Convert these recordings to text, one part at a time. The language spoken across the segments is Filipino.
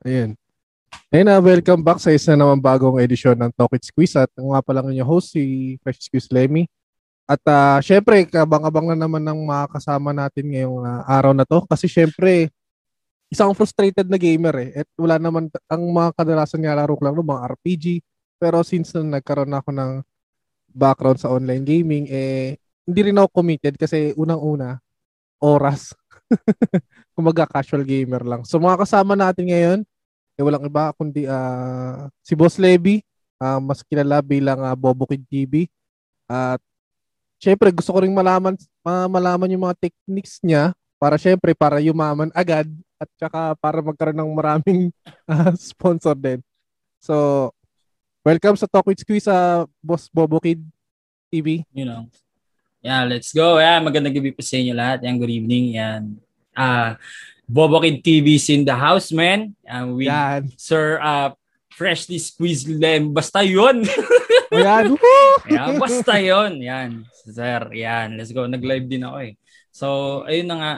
Ayun. Ayun na, welcome back sa isa naman bagong edisyon ng Talk It Squeeze at nga pala yung host si Fresh Squeeze Lemmy. At uh, syempre, kabang-abang na naman ng mga kasama natin ngayong uh, araw na to kasi syempre, isang frustrated na gamer eh. At wala naman, ang mga kadalasan nilalaro ko lang no, mga RPG. Pero since na nagkaroon ako ng background sa online gaming, eh, hindi rin ako committed kasi unang-una, oras. Kumaga casual gamer lang. So mga kasama natin ngayon, eh walang iba kundi uh, si Boss Levy, uh, mas kilala bilang uh, Bobo Kid TV. At syempre gusto ko ring malaman uh, malaman yung mga techniques niya para syempre para yumaman agad at saka para magkaroon ng maraming uh, sponsor din. So, welcome sa Talk with Squeeze sa uh, Boss Bobo Kid TV. You know. Yeah, let's go. Yeah, magandang gabi po sa inyo lahat. Yan, good evening. Yan. Ah, uh, Bobo Kid TV's in the house, man. Uh, with Yan. Sir uh, Freshly Squeezed Lem. Basta yun. Ayan. yeah, basta yun. Yan. Sir, yan. Let's go. Nag-live din ako eh. So, ayun na nga.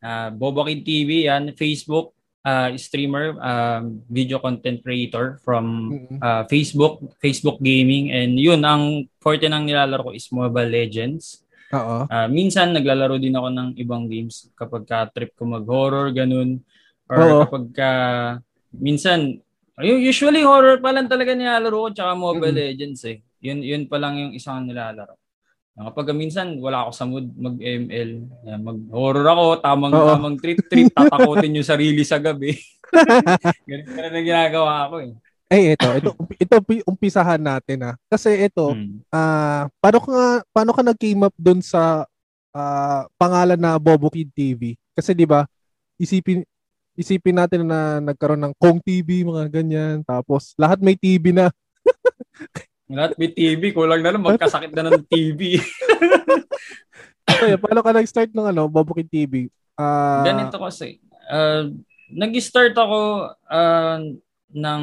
Uh, Bobo Kid TV, yan. Facebook, uh, streamer, um, video content creator from uh, Facebook, Facebook Gaming. And yun, ang forte ng nilalaro ko is Mobile Legends. Oo. Uh, minsan naglalaro din ako ng ibang games kapag ka trip ko mag-horror ganun or Oo. kapag ka minsan usually horror pa lang talaga nilalaro ko tsaka Mobile mm-hmm. Legends eh. Yun yun pa lang yung isang nilalaro. Kapag minsan wala ako sa mood mag-ML, mag-horror ako, tamang Oo. tamang trip trip, tatakotin yung sarili sa gabi. Ganun na ginagawa ko eh. Eh ito, ito ito umpisahan natin ah. Kasi ito, hmm. ah uh, paano ka paano ka nag-came up doon sa uh, pangalan na Bobo Kid TV? Kasi 'di ba? Isipin isipin natin na nagkaroon ng Kong TV mga ganyan, tapos lahat may TV na. lahat may TV, kulang na lang magkasakit na ng TV. so, paano ka nag-start ng ano, Bobo Kid TV? Uh, Ganito kasi. Uh, nag-start ako uh, ng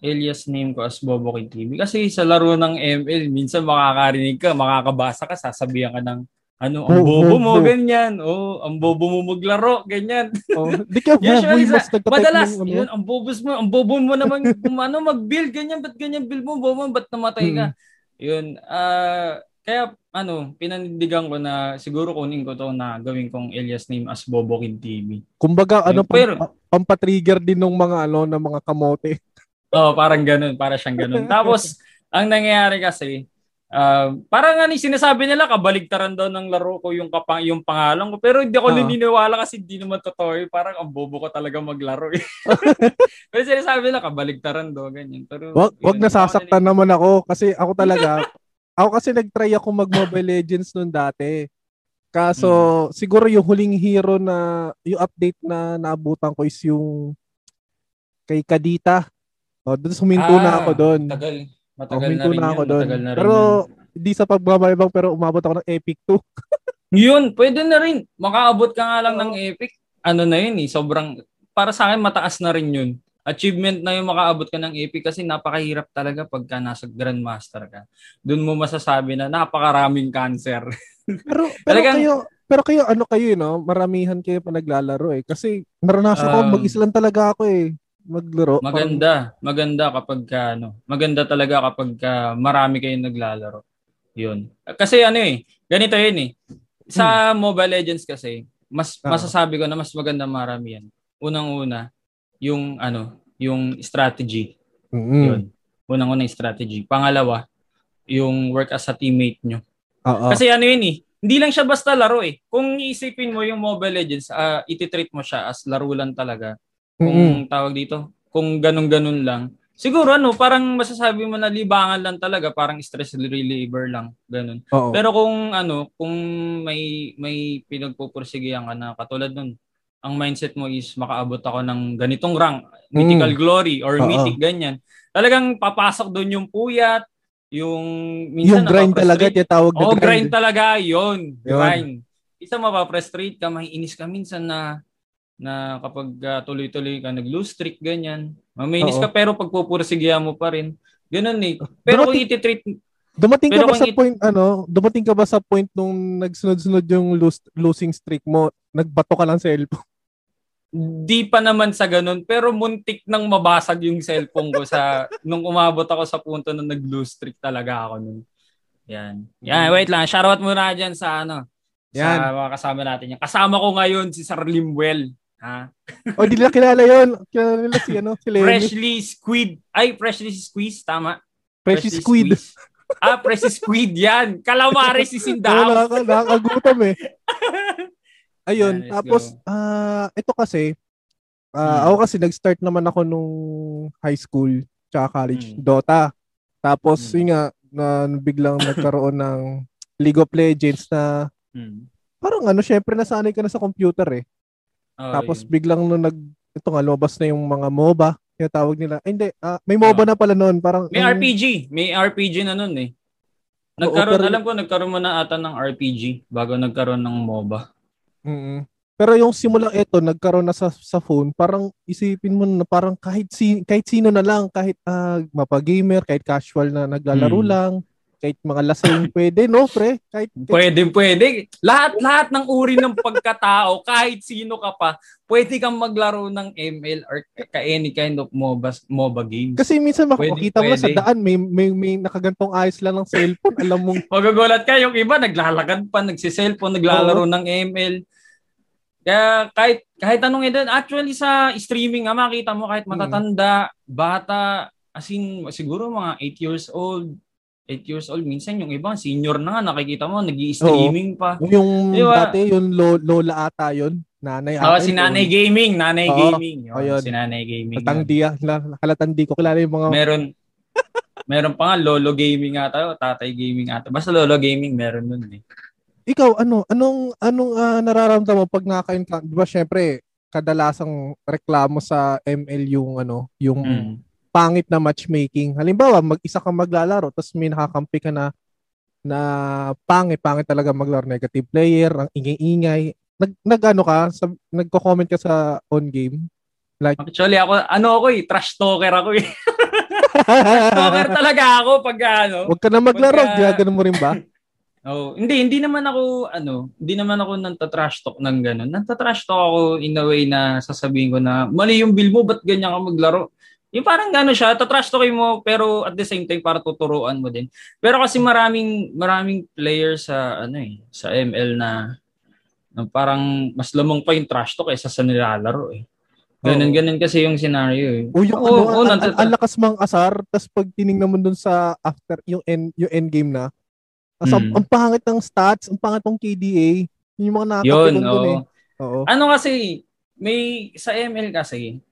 alias name ko as Bobo Kid TV. Kasi sa laro ng ML, minsan makakarinig ka, makakabasa ka, sasabihan ka ng ano, ang bobo mo, ganyan. Oh, ang bobo mo maglaro, ganyan. Oh, di ka bobo mas Madalas, ng, yun, ang bobos mo, ang bobo mo naman, ano, mag-build, ganyan, ba't ganyan build mo, bobo mo, ba't namatay ka? Hmm. Yun, ah, uh, kaya, ano, pinanindigan ko na siguro kunin ko to na gawin kong alias name as Bobo Kid TV. Kumbaga, ano, pero, pampatrigger din ng mga, ano, ng mga kamote. Oh, parang ganun, para siyang ganun. Tapos, ang nangyayari kasi, Uh, parang nga ni sinasabi nila kabaligtaran daw ng laro ko yung kapang yung pangalan ko pero hindi ako uh. naniniwala kasi hindi naman totoo eh. parang ang bobo ko talaga maglaro eh. pero sinasabi nila kabaligtaran daw ganyan pero wag, wag nasasaktan naman ako kasi ako talaga ako kasi nagtry ako mag Mobile Legends noon dati kaso hmm. siguro yung huling hero na yung update na naabutan ko is yung kay Kadita oh doon huminto ah, na ako doon tagal Matagal na rin na ako doon. Na pero hindi sa pagbabalibang pero umabot ako ng Epic 2. yun, pwede na rin. Makaabot ka nga lang ng Epic. Ano na yun eh, sobrang, para sa akin mataas na rin yun. Achievement na yung makaabot ka ng Epic kasi napakahirap talaga pagka nasa Grandmaster ka. Doon mo masasabi na napakaraming cancer. pero, pero Talagang, kayo, pero kayo ano kayo no, maramihan kayo pa naglalaro eh. Kasi naranasan um, ko, mag-isa lang talaga ako eh maglaro. Maganda, parang... maganda kapag ka, ano, maganda talaga kapag ka marami kayong naglalaro. 'Yun. Kasi ano eh, ganito 'yun eh. Sa hmm. Mobile Legends kasi, mas uh masasabi ko na mas maganda marami yan. Unang-una, yung ano, yung strategy. Mm-hmm. 'Yun. Unang-una yung strategy. Pangalawa, yung work as a teammate nyo. Uh-oh. Kasi ano yun eh, hindi lang siya basta laro eh. Kung iisipin mo yung Mobile Legends, uh, iti-treat mo siya as laro lang talaga kung mm-hmm. tawag dito, kung ganun-ganun lang. Siguro ano, parang masasabi mo na libangan lang talaga, parang stress reliever lang, ganun. Oo. Pero kung ano, kung may may pinagpupursigihan ka na katulad nun, ang mindset mo is makaabot ako ng ganitong rank, mythical mm. glory or Oo. mythic ganyan. Talagang papasok doon yung puyat, yung minsan yung grind talaga tawag na oh, grind. grind talaga, yon grind. Isa mapaprfrustrate ka, maiinis ka minsan na na kapag uh, tuloy-tuloy ka nag-lose streak, ganyan. Maminis ka pero pagpupursigya mo pa rin. Ganun eh. Pero dumating, kung iti-treat... Dumating ka ba sa it... point, ano, dumating ka ba sa point nung nagsunod-sunod yung lose, losing streak mo, nagbato ka lang sa elbow? di pa naman sa ganun, pero muntik nang mabasag yung cellphone ko sa nung umabot ako sa punto na nag-lose streak talaga ako nun. Yan. Yan, wait lang. Shoutout muna dyan sa ano. Yan. Sa mga kasama natin. Yan. Kasama ko ngayon si Sir Limwell. Ha? o, di nila kilala yun. Kilala nila si, ano, si Lenny. Freshly Squid. Ay, Freshly Squeeze. Tama. Freshly, freshly Squid. Squeeze. ah, Freshly Squid yan. Calamari si Sindao. Nakaka, nakakagutom eh. Ayun, yeah, tapos ah uh, ito kasi uh, hmm. ako kasi nag-start naman ako nung high school tsaka college hmm. Dota. Tapos hmm. yun nga na biglang nagkaroon ng League of Legends na hmm. parang ano, syempre nasanay ka na sa computer eh. Oh, Tapos yun. biglang nung nag ito nga lumabas na yung mga MOBA, yung tawag nila. Ay, hindi, uh, may MOBA oh. na pala noon, parang May um, RPG, may RPG na noon eh. Nagkaroon, Oo, pero, alam ko nagkaroon mo na ata ng RPG bago nagkaroon ng MOBA. Mm. Pero yung simula ito, nagkaroon na sa sa phone, parang isipin mo na parang kahit si kahit sino na lang, kahit uh, mapa-gamer, kahit casual na naglalaro mm. lang, kahit mga lasing pwede, no, pre? Kahit, kahit pwede, pwede. Lahat lahat ng uri ng pagkatao, kahit sino ka pa, pwede kang maglaro ng ML or ka any kind of MOBA MOBA games. Kasi minsan makikita mo sa daan, may may, may nakagantong ayos lang ng cellphone, alam mo. Magagulat ka yung iba naglalakad pa, nagsi-cellphone, naglalaro oh. ng ML. Kaya kahit kahit anong edad, actually sa streaming nga makita mo kahit matatanda, mm. bata, as in siguro mga 8 years old, 8 years old, minsan yung iba, senior na nga, nakikita mo, nag streaming pa. Yung diba? dati, yung lola ata yun. Nanay ata. Oh, si Nanay yun. Gaming, Nanay Oo, Gaming. Yun, oh, yun. Si Nanay Gaming. Katangdi, halatandi ko, kilala yung mga... Meron, meron pa nga, Lolo Gaming ata, o Tatay Gaming ata. Basta Lolo Gaming, meron nun eh. Ikaw, ano, anong, anong uh, nararamdaman mo pag nakaka-encounter? Di ba, syempre, kadalasang reklamo sa ML yung, ano, yung mm pangit na matchmaking. Halimbawa, mag-isa kang maglalaro, tapos may nakakampi ka na na pangit, pangit talaga maglaro negative player, ang ingay-ingay. Nag, nag ano ka, sa, nagko-comment ka sa on game? Like, Actually, ako, ano ako eh, trash talker ako eh. trash talker talaga ako pag ano. Huwag ka na maglaro, pagka... ginagano mo rin ba? Oh, hindi hindi naman ako ano, hindi naman ako nanta trash talk ng ganun. Nanta trash talk ako in a way na sasabihin ko na mali yung bill mo, ba't ganyan ka maglaro? Yung parang gano'n siya, tatrash talking mo pero at the same time para tuturuan mo din. Pero kasi maraming maraming players sa ano eh, sa ML na, na parang mas lamang pa yung trash talk kaysa sa nilalaro eh. Ganun, oh. ganun kasi yung scenario eh. O yung oh, ano, oh, ang, ang, ang lakas mang asar, tapos pag tiningnan mo dun sa after, yung end, yung end game na, tas hmm. ang, pangit ng stats, ang pangit ng KDA, yung mga nakakapilong dun oh. eh. Oo. Ano kasi, may, sa ML kasi,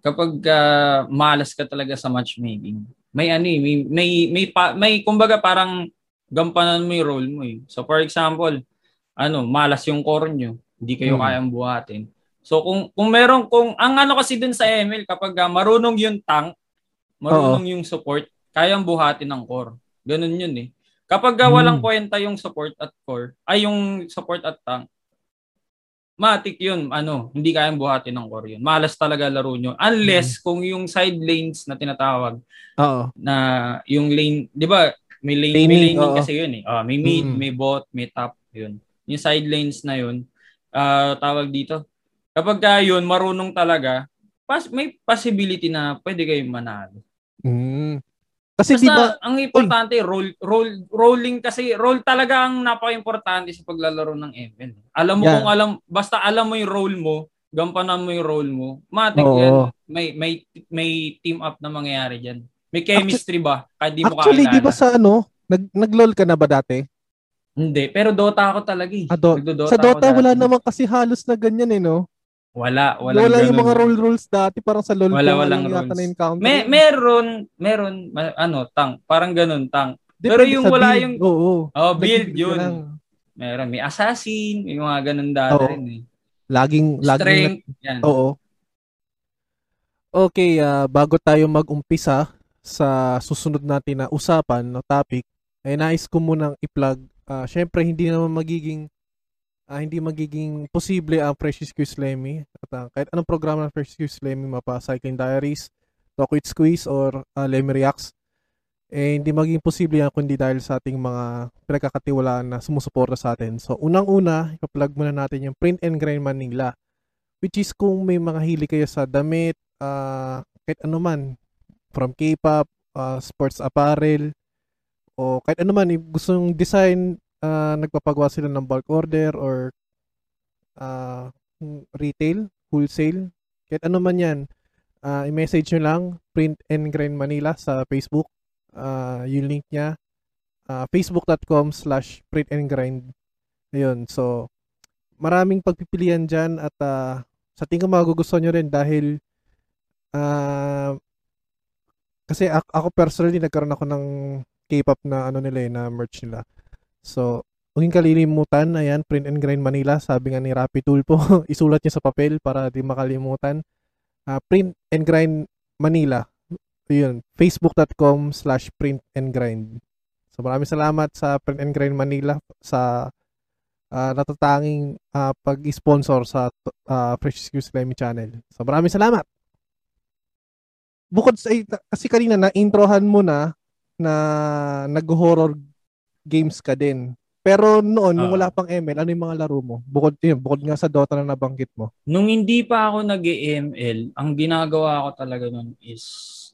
kapag uh, malas ka talaga sa matchmaking, may ano eh, may may may, pa, may kumbaga parang gampanan mo yung role mo eh. So for example, ano, malas yung core nyo, hindi kayo hmm. kayang buhatin. So kung kung meron kung ang ano kasi dun sa ML kapag uh, marunong yung tank, marunong Oo. yung support, kayang buhatin ng core. Ganun yun eh. Kapag uh, walang hmm. kwenta yung support at core, ay yung support at tank, matik yun, ano, hindi kayang buhatin ng core yun. Malas talaga laro nyo. Unless mm. kung yung side lanes na tinatawag, Oo. na yung lane, di ba, may lane, laning, may laning kasi yun eh. Uh, may mid, mm. may bot, may top, yun. Yung side lanes na yun, uh, tawag dito. Kapag ka yun, marunong talaga, pas, may possibility na pwede kayong manalo. Mm. Kasi Basta, diba, ang importante, oy. roll, roll, rolling kasi, roll talaga ang napaka-importante sa paglalaro ng ML. Alam mo yeah. kung alam, basta alam mo yung role mo, gampanan mo yung role mo, matik Oo. yan. May, may, may team up na mangyayari dyan. May chemistry ba? Kahit di mo Actually, di ba sa ano, nag, nag-lol ka na ba dati? Hindi, pero Dota ako talaga eh. Ah, do- sa Dota, wala naman kasi halos na ganyan eh, no? Wala, wala. Wala yung mga role rules dati parang sa LoL wala, walang rules. na encounter. May meron, meron ano, tang, parang ganun, tang. Pero yung wala build. yung Oo. Oh, build yun. Meron may assassin, may mga ganun dati rin eh. Laging Strength, laging yan. Oo. Okay, uh, bago tayo mag-umpisa sa susunod natin na usapan no topic, ay nais ko munang i-plug. Uh, Syempre hindi naman magiging uh, hindi magiging posible ang Precious Quiz Lemmy. At uh, kahit anong programa ng Precious Quiz Lemmy, mapa Cycling Diaries, Talk with Squeeze, or uh, Lemmy Reacts, eh, hindi magiging posible yan kundi dahil sa ating mga pinagkakatiwalaan na sumusuporta sa atin. So, unang-una, ipa-plug muna natin yung Print and Grind Manila. which is kung may mga hili kayo sa damit, uh, kahit ano man, from K-pop, uh, sports apparel, o kahit ano man, gusto yung design, uh, nagpapagawa sila ng bulk order or uh, retail, wholesale, kahit ano man yan, uh, i-message nyo lang, Print and Grind Manila sa Facebook. Uh, yung link niya, uh, facebook.com slash print. Ayun, so, maraming pagpipilian dyan at uh, sa tingin ko magugustuhan nyo rin dahil uh, kasi ako, ako personally nagkaroon ako ng K-pop na ano nila eh, na merch nila. So, huwag kalilimutan, ayan, Print and Grind Manila, sabi nga ni Rappi Tulpo, isulat niya sa papel para di makalimutan. Uh, print and Grind Manila, yun, facebook.com slash print and grind. So maraming salamat sa Print and Grind Manila sa uh, natatanging uh, pag-sponsor sa uh, Fresh Excuse Lemmy channel. So maraming salamat! Bukod sa, kasi kanina na-introhan mo na na nag-horror games ka din. Pero noon, nung wala pang ML, ano yung mga laro mo? Bukod, yun, bukod nga sa Dota na nabanggit mo. Nung hindi pa ako nag-ML, ang ginagawa ko talaga noon is,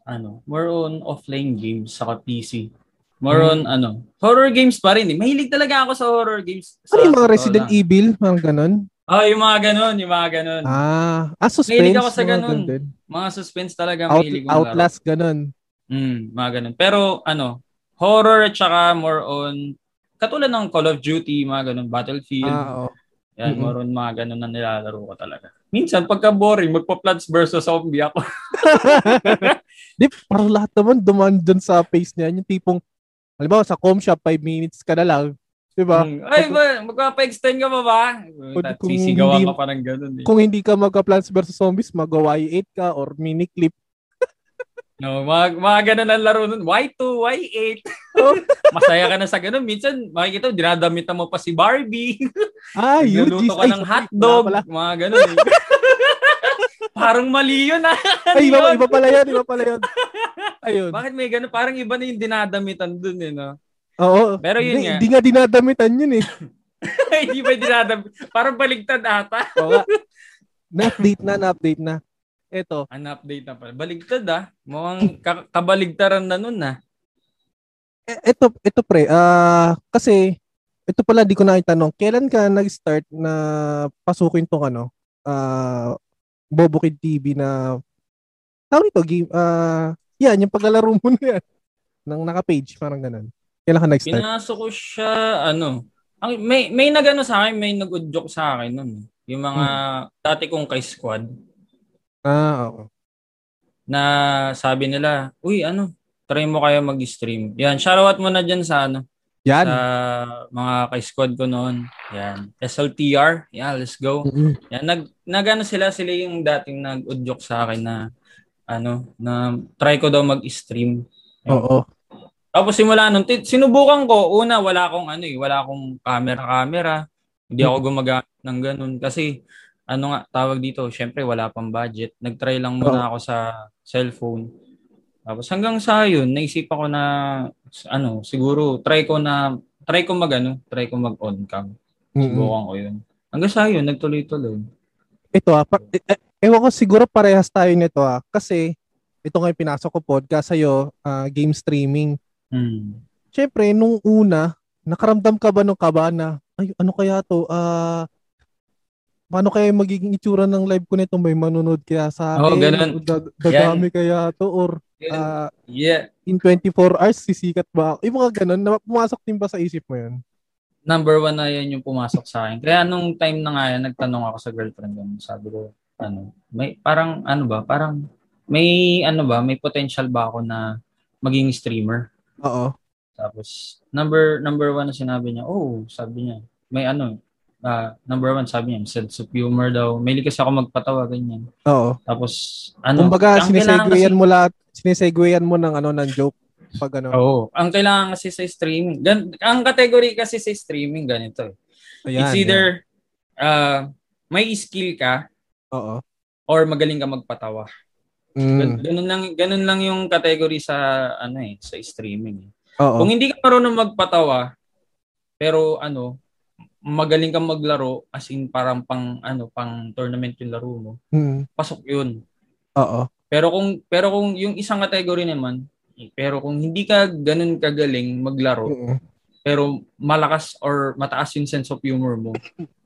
ano, more on offline games saka PC. More hmm. on, ano, horror games pa rin eh. Mahilig talaga ako sa horror games. Sa, ano yung mga Resident Dota. Evil? Mga ganon? Oh, yung mga ganon, yung mga ganon. Ah, ah suspense. Mahilig ako sa ganon. Mga, mga suspense talaga Out, mahilig Outlast, laro. ganon. Hmm, mga ganon. Pero, ano, horror at saka more on katulad ng Call of Duty, mga ganun, Battlefield. Ah, oh. Yan, mm-hmm. more on mga ganun na nilalaro ko talaga. Minsan, pagka boring, magpa-Plants versus Zombie ako. Di, parang lahat naman dumaan dun sa pace niya. Yung tipong, halimbawa sa com shop, 5 minutes ka na lang. Di ba? Hmm. Ay, ba, magpapa-extend ka pa ba? Kung, Sisigawan hindi, ka parang ganun. Eh. Kung hindi ka magka-Plants versus Zombies, magawa 8 ka or mini clip No, mga, mga ganun ang laro nun. Y2, Y8. Masaya ka na sa ganun. Minsan, makikita dinadamitan mo pa si Barbie. Ah, yun. Naluto ka ng hotdog. Mga ganun. Eh. Parang mali yun. Ah. Ay, iba, iba pala yun. Iba pala yun. Ayun. Bakit may ganun? Parang iba na yung dinadamitan dun eh, no? Oo. Pero yun hindi, nga. Hindi nga dinadamitan yun eh. hindi ba dinadamitan? Parang baligtad ata. Oo Na-update na, na-update na. Ito. An update na pala. Baligtad ah. Mukhang kabaligtaran na nun ah. Ito, ito pre, ah uh, kasi ito pala di ko na itanong, kailan ka nag-start na pasukin tong ano, ah uh, Bobokid TV na tawag ito, game, ah uh, yan, yung paglalaro mo na yan, ng naka-page, parang ganun. Kailan ka nag-start? Pinasok ko siya, ano, ang, may, may nagano sa akin, may nag-joke sa akin nun. Yung mga hmm. dati kong kay squad, Ah, oo. Na sabi nila, uy, ano, try mo kaya mag-stream. Yan, shoutout mo na dyan sa ano. Yan. Sa mga kay-squad ko noon. Yan. SLTR. Yan, let's go. Mm-hmm. Yan, nag, nag ano sila, sila yung dating nag-udyok sa akin na ano, na try ko daw mag-stream. Oo. Tapos simula nun, t- sinubukan ko, una wala akong ano eh, wala akong camera-camera. Hindi ako gumagamit ng ganun kasi ano nga, tawag dito, syempre wala pang budget. Nagtry lang muna oh. ako sa cellphone. Tapos hanggang sa yun, naisip ako na, ano, siguro, try ko na, try ko mag, ano, try ko mag on cam. Subukan ko yun. Hanggang sa yun, nagtuloy-tuloy. Ito ah, pa, eh, eh, ewan ko siguro parehas tayo nito ah. Kasi, ito nga yung pinasok ko podcast sa'yo, uh, game streaming. Hmm. Syempre, nung una, nakaramdam ka ba nung kaba na, ay, ano kaya to? Ah, uh, paano kaya magiging itsura ng live ko nito? May manonood kaya sa akin? Oh, ganun. Dadami kaya to? Or uh, yeah. in 24 hours, sisikat ba? Yung mga ganun, na, pumasok din ba sa isip mo yun? Number one na yan yung pumasok sa akin. Kaya nung time na nga yan, nagtanong ako sa girlfriend ko. Sabi ko, ano, may parang ano ba, parang may ano ba, may potential ba ako na maging streamer? Oo. Tapos number number one na sinabi niya, oh, sabi niya, may ano, uh, number one, sabi niya, sense of humor daw. May kasi ako magpatawa, ganyan. Oo. Tapos, ano, Kumbaga, sinisegwayan kasi, mo lahat, sinisegwayan mo ng ano, ng joke pag ano. Oo. Ang kailangan kasi sa streaming, gan, ang category kasi sa streaming, ganito eh. Ayan, It's either, yan. uh, may skill ka, Oo. or magaling ka magpatawa. Mm. Ganun lang ganun lang yung category sa ano eh, sa streaming. Eh. Oo. Kung hindi ka marunong magpatawa, pero ano, magaling kang maglaro as in parang pang ano pang tournament yung laro mo. Mm. Pasok 'yun. Oo. Pero kung pero kung yung isang category naman, pero kung hindi ka ganun kagaling maglaro, Mm-mm. pero malakas or mataas yung sense of humor mo,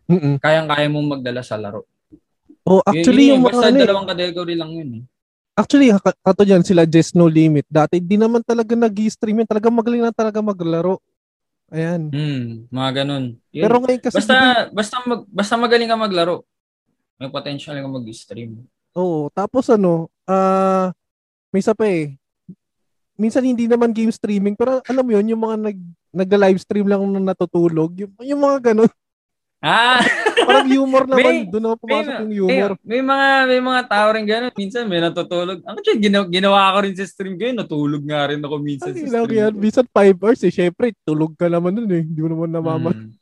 Mm-mm. kayang-kaya mong magdala sa laro. Oh, actually yun, yung yun, mga basta ano, eh, dalawang category lang yun eh. actually ka- kato diyan sila Just No Limit. Dati di naman talaga nag-stream yun. Talaga magaling na talaga maglaro. Ayan. Hmm, mga ganun. Yun. Pero ngayon kasi basta basta mag, basta magaling ka maglaro. May potential ka mag-stream. Oo, tapos ano, ah may isa pa eh. Minsan hindi naman game streaming, pero alam mo yun, yung mga nag nagla-live stream lang na natutulog, yung, yung mga ganun. Ah, Parang humor naman, May- doon na may, pumasok yung humor. may, may mga may mga tao rin ganun. Minsan may natutulog. Ako actually, ginawa, ginawa ko rin sa stream ko yun. Natulog nga rin ako minsan Ay, sa stream. yan. Minsan 5 hours eh. Syempre, tulog ka naman nun eh. Hindi mo naman namamal. Hmm.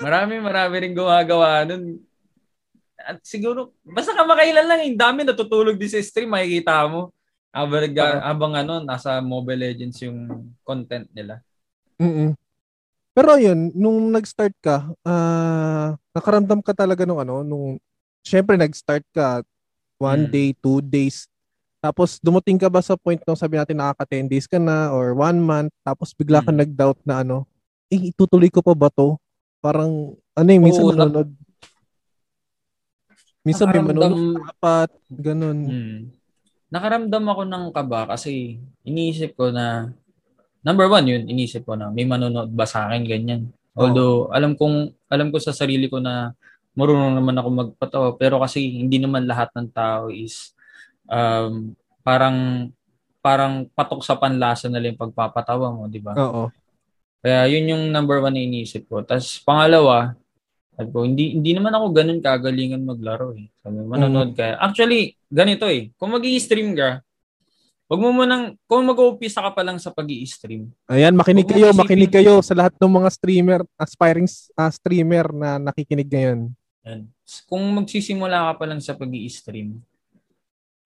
Marami, marami rin gumagawa nun. At siguro, basta kamakailan lang, yung dami natutulog din sa stream, makikita mo. Habang, habang ano, nasa Mobile Legends yung content nila. mm Pero yun, nung nag-start ka, ah nakaramdam ka talaga nung ano, nung, syempre nag-start ka, one Mm. day, two days, tapos dumating ka ba sa point nung sabi natin nakaka 10 days ka na or one month, tapos bigla ka Mm. nag-doubt na ano, eh, itutuloy ko pa ba to? Parang, ano eh, minsan Oo, na- manonood. Minsan may Nakaramdam- manonood apat, ganun. Hmm. Nakaramdam ako ng kaba kasi iniisip ko na number one yun, iniisip ko na may manonood ba sa akin ganyan. Although alam kong alam ko sa sarili ko na marunong naman ako magpatawa pero kasi hindi naman lahat ng tao is um, parang parang patok sa panlasa nila yung pagpapatawa mo, di ba? Oo. Kaya yun yung number one na iniisip ko. Tapos pangalawa, sabi ko, hindi, hindi naman ako ganun kagalingan maglaro eh. Sabi, manonood ka. Actually, ganito eh. Kung mag stream ka, wag mo munang, kung mag-uumpisa ka pa lang sa pag stream Ayan, makinig Huwag kayo, makinig kayo sa lahat ng mga streamer, aspiring ah, streamer na nakikinig ngayon. yan. kung magsisimula ka pa lang sa pag stream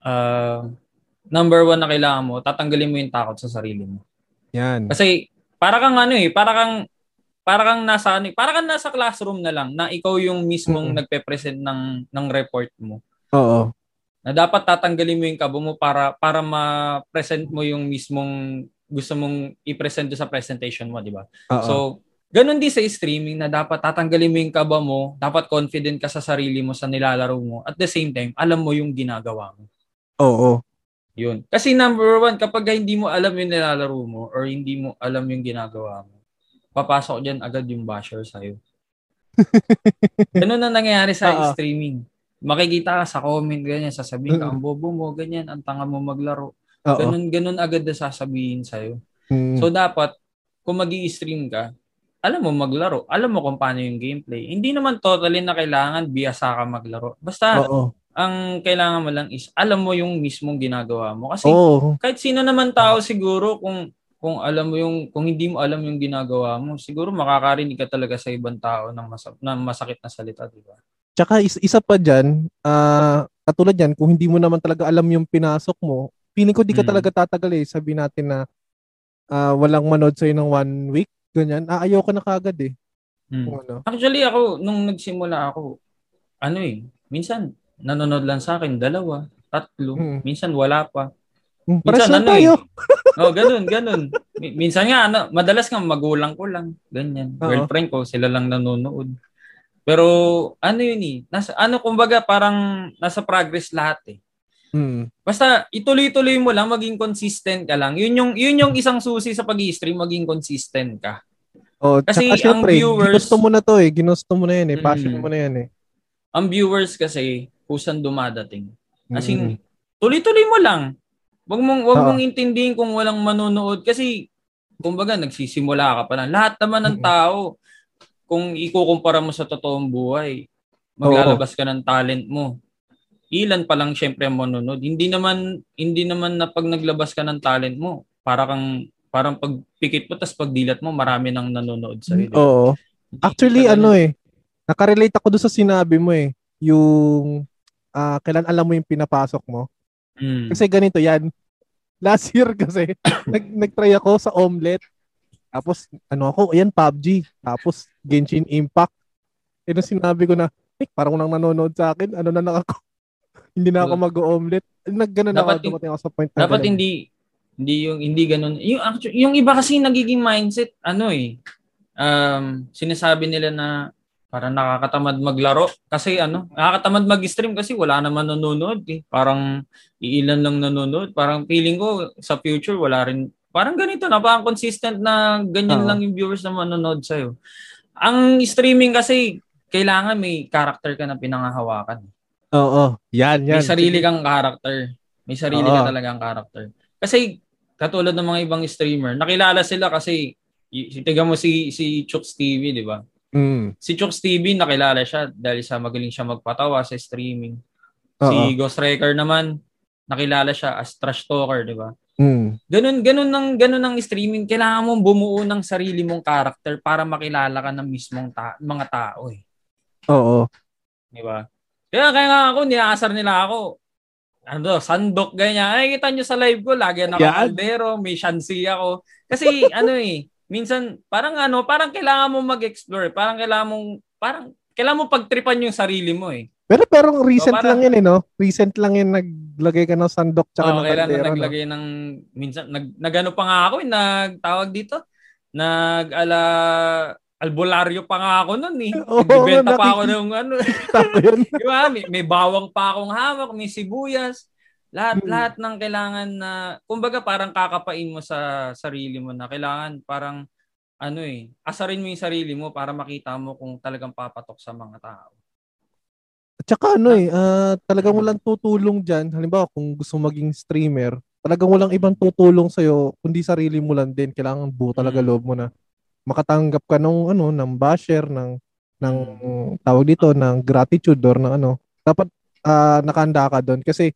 uh, number one na kailangan mo, tatanggalin mo yung takot sa sarili mo. Yan. Kasi para kang ano eh, para kang para kang nasa ano, eh, para kang nasa classroom na lang na ikaw yung mismong Mm-mm. nagpe-present ng ng report mo. Oo. Na dapat tatanggalin mo yung kabo mo para para ma-present mo yung mismong gusto mong i-present sa presentation mo, di ba? So, ganun din sa streaming na dapat tatanggalin mo yung kaba mo, dapat confident ka sa sarili mo sa nilalaro mo. At the same time, alam mo yung ginagawa mo. Oo. Yun. Kasi number one, kapag hindi mo alam yung nilalaro mo or hindi mo alam yung ginagawa mo, papasok dyan agad yung basher sa'yo. Ganun na nangyayari sa Oo. streaming. Makikita ka sa comment, ganyan, sasabihin ka, Mm. ang bobo mo, ganyan, ang tanga mo maglaro. Oo. Ganun, ganun agad na sasabihin sa'yo. Mm. So, dapat, kung mag stream ka, alam mo maglaro. Alam mo kung paano yung gameplay. Hindi naman totally na kailangan biyasa ka maglaro. Basta, Oo. ang kailangan mo lang is, alam mo yung mismong ginagawa mo. Kasi, Oo. kahit sino naman tao siguro kung kung alam mo yung kung hindi mo alam yung ginagawa mo, siguro makakarinig ka talaga sa ibang tao ng, masa, ng masakit na salita, di ba? Tsaka is- isa pa dyan, ah, katulad yan, kung hindi mo naman talaga alam yung pinasok mo, feeling ko di ka Mm. talaga tatagal eh. Sabi natin na ah, walang manood sa'yo ng one week, ganyan. Ah, ayaw ka na kagad eh. Kung ano. Actually ako nung nagsimula ako, ano eh, minsan nanonood lang sa akin dalawa, tatlo, Mm. minsan wala pa. Pares Minsan ano tayo. Oh, ganun, ganun. Mi- Minsan nga ano, madalas nga magulang ko lang, ganyan. Oo. Girlfriend ko, sila lang nanonood. Pero ano yun eh, nasa ano kumbaga parang nasa progress lahat eh. Hmm. Basta ituloy-tuloy mo lang, maging consistent ka lang. Yun yung yun yung isang susi sa pag-stream, maging consistent ka. Oh, Kasi tsaka ang syempre, viewers- ginusto mo na to eh. Ginusto mo na yan eh. Passion Mm. mo na yan eh. Ang viewers kasi kusan dumadating. As Mm. in, tuloy-tuloy mo lang. Wag mong wag Oo. mong intindihin kung walang manonood kasi kumbaga nagsisimula ka pa lang. Lahat naman ng tao kung ikukumpara mo sa totoong buhay, maglalabas ka ng talent mo. Ilan pa lang syempre ang manonood. Hindi naman hindi naman na pag naglabas ka ng talent mo, para kang parang pag pikit mo tas pag dilat mo marami nang nanonood sa iyo. Oo. Actually, ano eh, nakarelate ako doon sa sinabi mo eh. Yung, ah, kailan alam mo yung pinapasok mo. Mm. Kasi ganito yan. Last year kasi, nag, nag-try ako sa omelette. Tapos, ano ako, ayan, PUBG. Tapos, Genshin Impact. Eh, nung sinabi ko na, eh, parang nang nanonood sa akin, ano na lang ako. hindi na ako mag-omelet. Nagganon dapat, ako, dumating ako sa point na Dapat ganun. hindi, hindi yung, hindi ganun. Yung, actually, yung iba kasi nagiging mindset, ano eh, um, sinasabi nila na parang nakakatamad maglaro kasi ano, nakakatamad mag-stream kasi wala naman nanonood eh. Parang iilan lang nanonood. Parang feeling ko sa future wala rin parang ganito na parang consistent na ganyan uh-huh. lang yung viewers na manonood sa iyo. Ang streaming kasi kailangan may character ka na pinangahawakan. Oo, yan, yan. May sarili kang character. May sarili Oo. ka talagang character. Kasi katulad ng mga ibang streamer, nakilala sila kasi tiga mo si si Chooks TV, di ba? Mm. Si Chooks TV, nakilala siya dahil sa magaling siya magpatawa sa streaming. Uh-oh. Si Ghost Wrecker naman, nakilala siya as trash talker, di ba? Mm. Ganun, ganun ng ganun ng streaming, kailangan mong bumuo ng sarili mong character para makilala ka ng mismong ta- mga tao eh. Oo. Di ba? Kaya kaya nga ako, niaasar nila ako. Ano, sandok, ganyan. Ay, kita nyo sa live ko, lagi na ako kaldero, may shansi ako. Kasi, ano eh, minsan parang ano, parang kailangan mo mag-explore, parang kailangan mong parang kailangan mo pagtripan yung sarili mo eh. Pero pero recent so, parang, lang yun eh, no? Recent lang yun naglagay ka ng sandok tsaka oh, ng kailan na naglagay no? ng minsan nag nagano pa nga ako, eh, nagtawag dito. Nag ala albularyo pa nga ako noon eh. Oh, Nagbibenta pa ako ng ano. Di ba? May, may bawang pa akong hawak, may sibuyas. Lahat hmm. lahat ng kailangan na kumbaga parang kakapain mo sa sarili mo na kailangan parang ano eh, asarin mo yung sarili mo para makita mo kung talagang papatok sa mga tao. At saka ano eh, uh, talagang walang tutulong diyan. Halimbawa, kung gusto maging streamer, talagang walang ibang tutulong sa iyo kundi sarili mo lang din. Kailangan buo talaga hmm. loob mo na makatanggap ka ng ano, ng basher, ng ng hmm. tawag dito ng gratitude or ng ano. Dapat uh, nakahanda ka doon kasi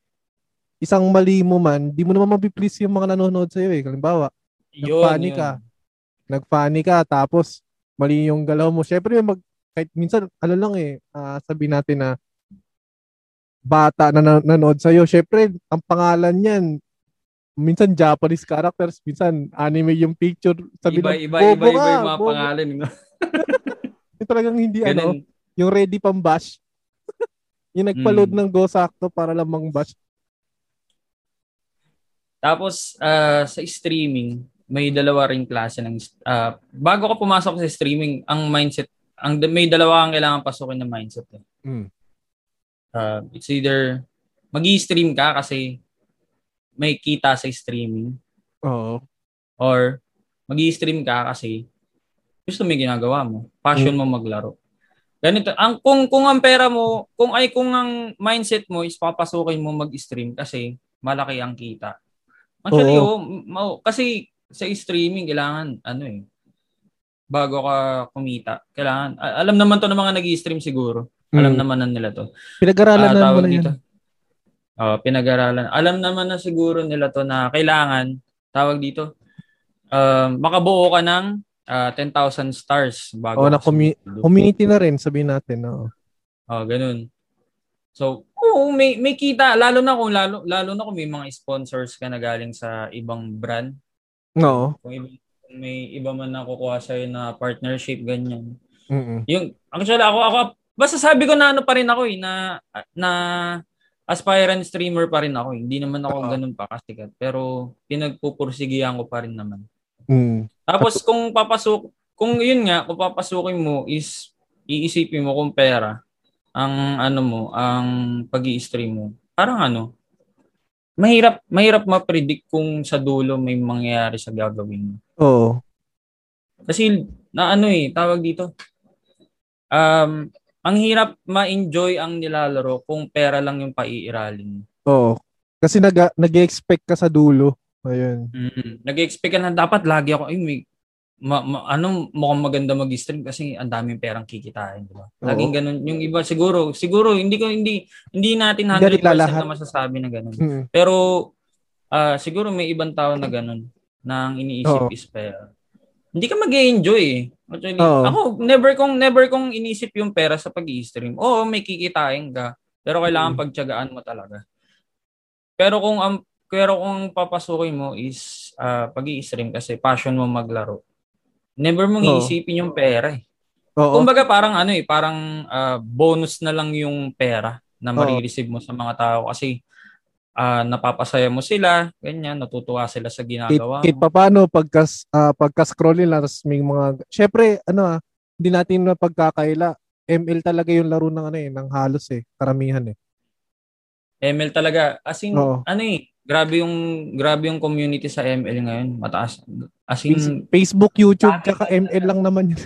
isang mali mo man, di mo naman mapiplease yung mga nanonood sa'yo eh. Halimbawa, nag-funny ka. Nag-funny ka, tapos mali yung galaw mo. Siyempre, mag, kahit minsan, ano lang eh, uh, sabihin natin na bata na nanonood sa'yo. Siyempre, ang pangalan niyan, minsan Japanese characters, minsan anime yung picture. Sabi iba, iba, iba, iba, iba yung mga bobo. pangalan. No? yung talagang hindi Ganun. ano, yung ready pang bash. yung nagpa-load hmm. ng Go Sakto para lamang bash. Tapos, uh, sa streaming, may dalawa ring klase ng... Uh, bago ka pumasok sa streaming, ang mindset, ang may dalawa kang kailangan pasukin na mindset. Eh. Mm. Uh, it's either mag stream ka kasi may kita sa streaming. Oo. Or mag stream ka kasi gusto mo ginagawa mo. Passion mm. mo maglaro. Ganito, ang kung kung ang pera mo, kung ay kung ang mindset mo is papasukin mo mag-stream kasi malaki ang kita. Actually, Oo. oh, kasi sa streaming, kailangan, ano eh, bago ka kumita, kailangan, alam naman to ng mga nag stream siguro. Alam mm. naman na nila to. Pinag-aralan uh, na naman dito. Oh, pinag-aralan. Alam naman na siguro nila to na kailangan, tawag dito, uh, makabuo ka ng uh, 10,000 stars bago. Oh, na commu- community na rin, sabihin natin. No? Oh, ganun. So, oo, may, may kita. Lalo na kung, lalo, lalo na kung may mga sponsors ka na galing sa ibang brand. No. Kung iba, may iba man na kukuha sa'yo na partnership, ganyan. Mm-mm. Yung, actually, ako, ako, basta sabi ko na ano pa rin ako eh, na, na aspirant streamer pa rin ako. Eh. Hindi naman ako uh-huh. ganun pa kasikat. Pero pinagpupursigihan ko pa rin naman. Mm. Tapos kung papasok, kung yun nga, kung papasukin mo is iisipin mo kung pera, ang ano mo, ang pag stream mo, parang ano, mahirap mahirap ma-predict kung sa dulo may mangyayari sa gagawin mo. Oo. Kasi na ano eh, tawag dito. Um, ang hirap ma-enjoy ang nilalaro kung pera lang yung paiiralin. Oo. Kasi nag nag-expect ka sa dulo. Ayun. Mm-hmm. Nag-expect ka na dapat lagi ako, ay may ma, ma, ano mukhang maganda mag-stream kasi ang daming perang kikitain, di ba? Laging ganun. Yung iba siguro, siguro hindi ko hindi hindi natin 100% hindi na masasabi na ganun. Mm-hmm. Pero uh, siguro may ibang tao na ganun na ang iniisip Oo. is pera. Hindi ka mag-enjoy eh. Actually, Oo. ako never kong never kong inisip yung pera sa pag-i-stream. Oo, may kikitain ka, pero kailangan mm-hmm. pagtiyagaan mo talaga. Pero kung ang um, pero kung papasukin mo is uh, pag-i-stream kasi passion mo maglaro Never mong oh. iisipin yung pera eh. Oo. Kumbaga parang ano eh, parang uh, bonus na lang yung pera na marireceive mo sa mga tao kasi uh, napapasaya mo sila, ganyan, natutuwa sila sa ginagawa kit pa paano pagkas uh, pagka-scroll nila tapos may mga syempre ano ah, hindi natin na pagkakaila. ML talaga yung laro ng ano eh, ng halos eh, karamihan eh. ML talaga. As in, Oo. ano eh, grabe yung grabe yung community sa ML ngayon, mataas. As in, Facebook, YouTube, kaka ML lang naman yun.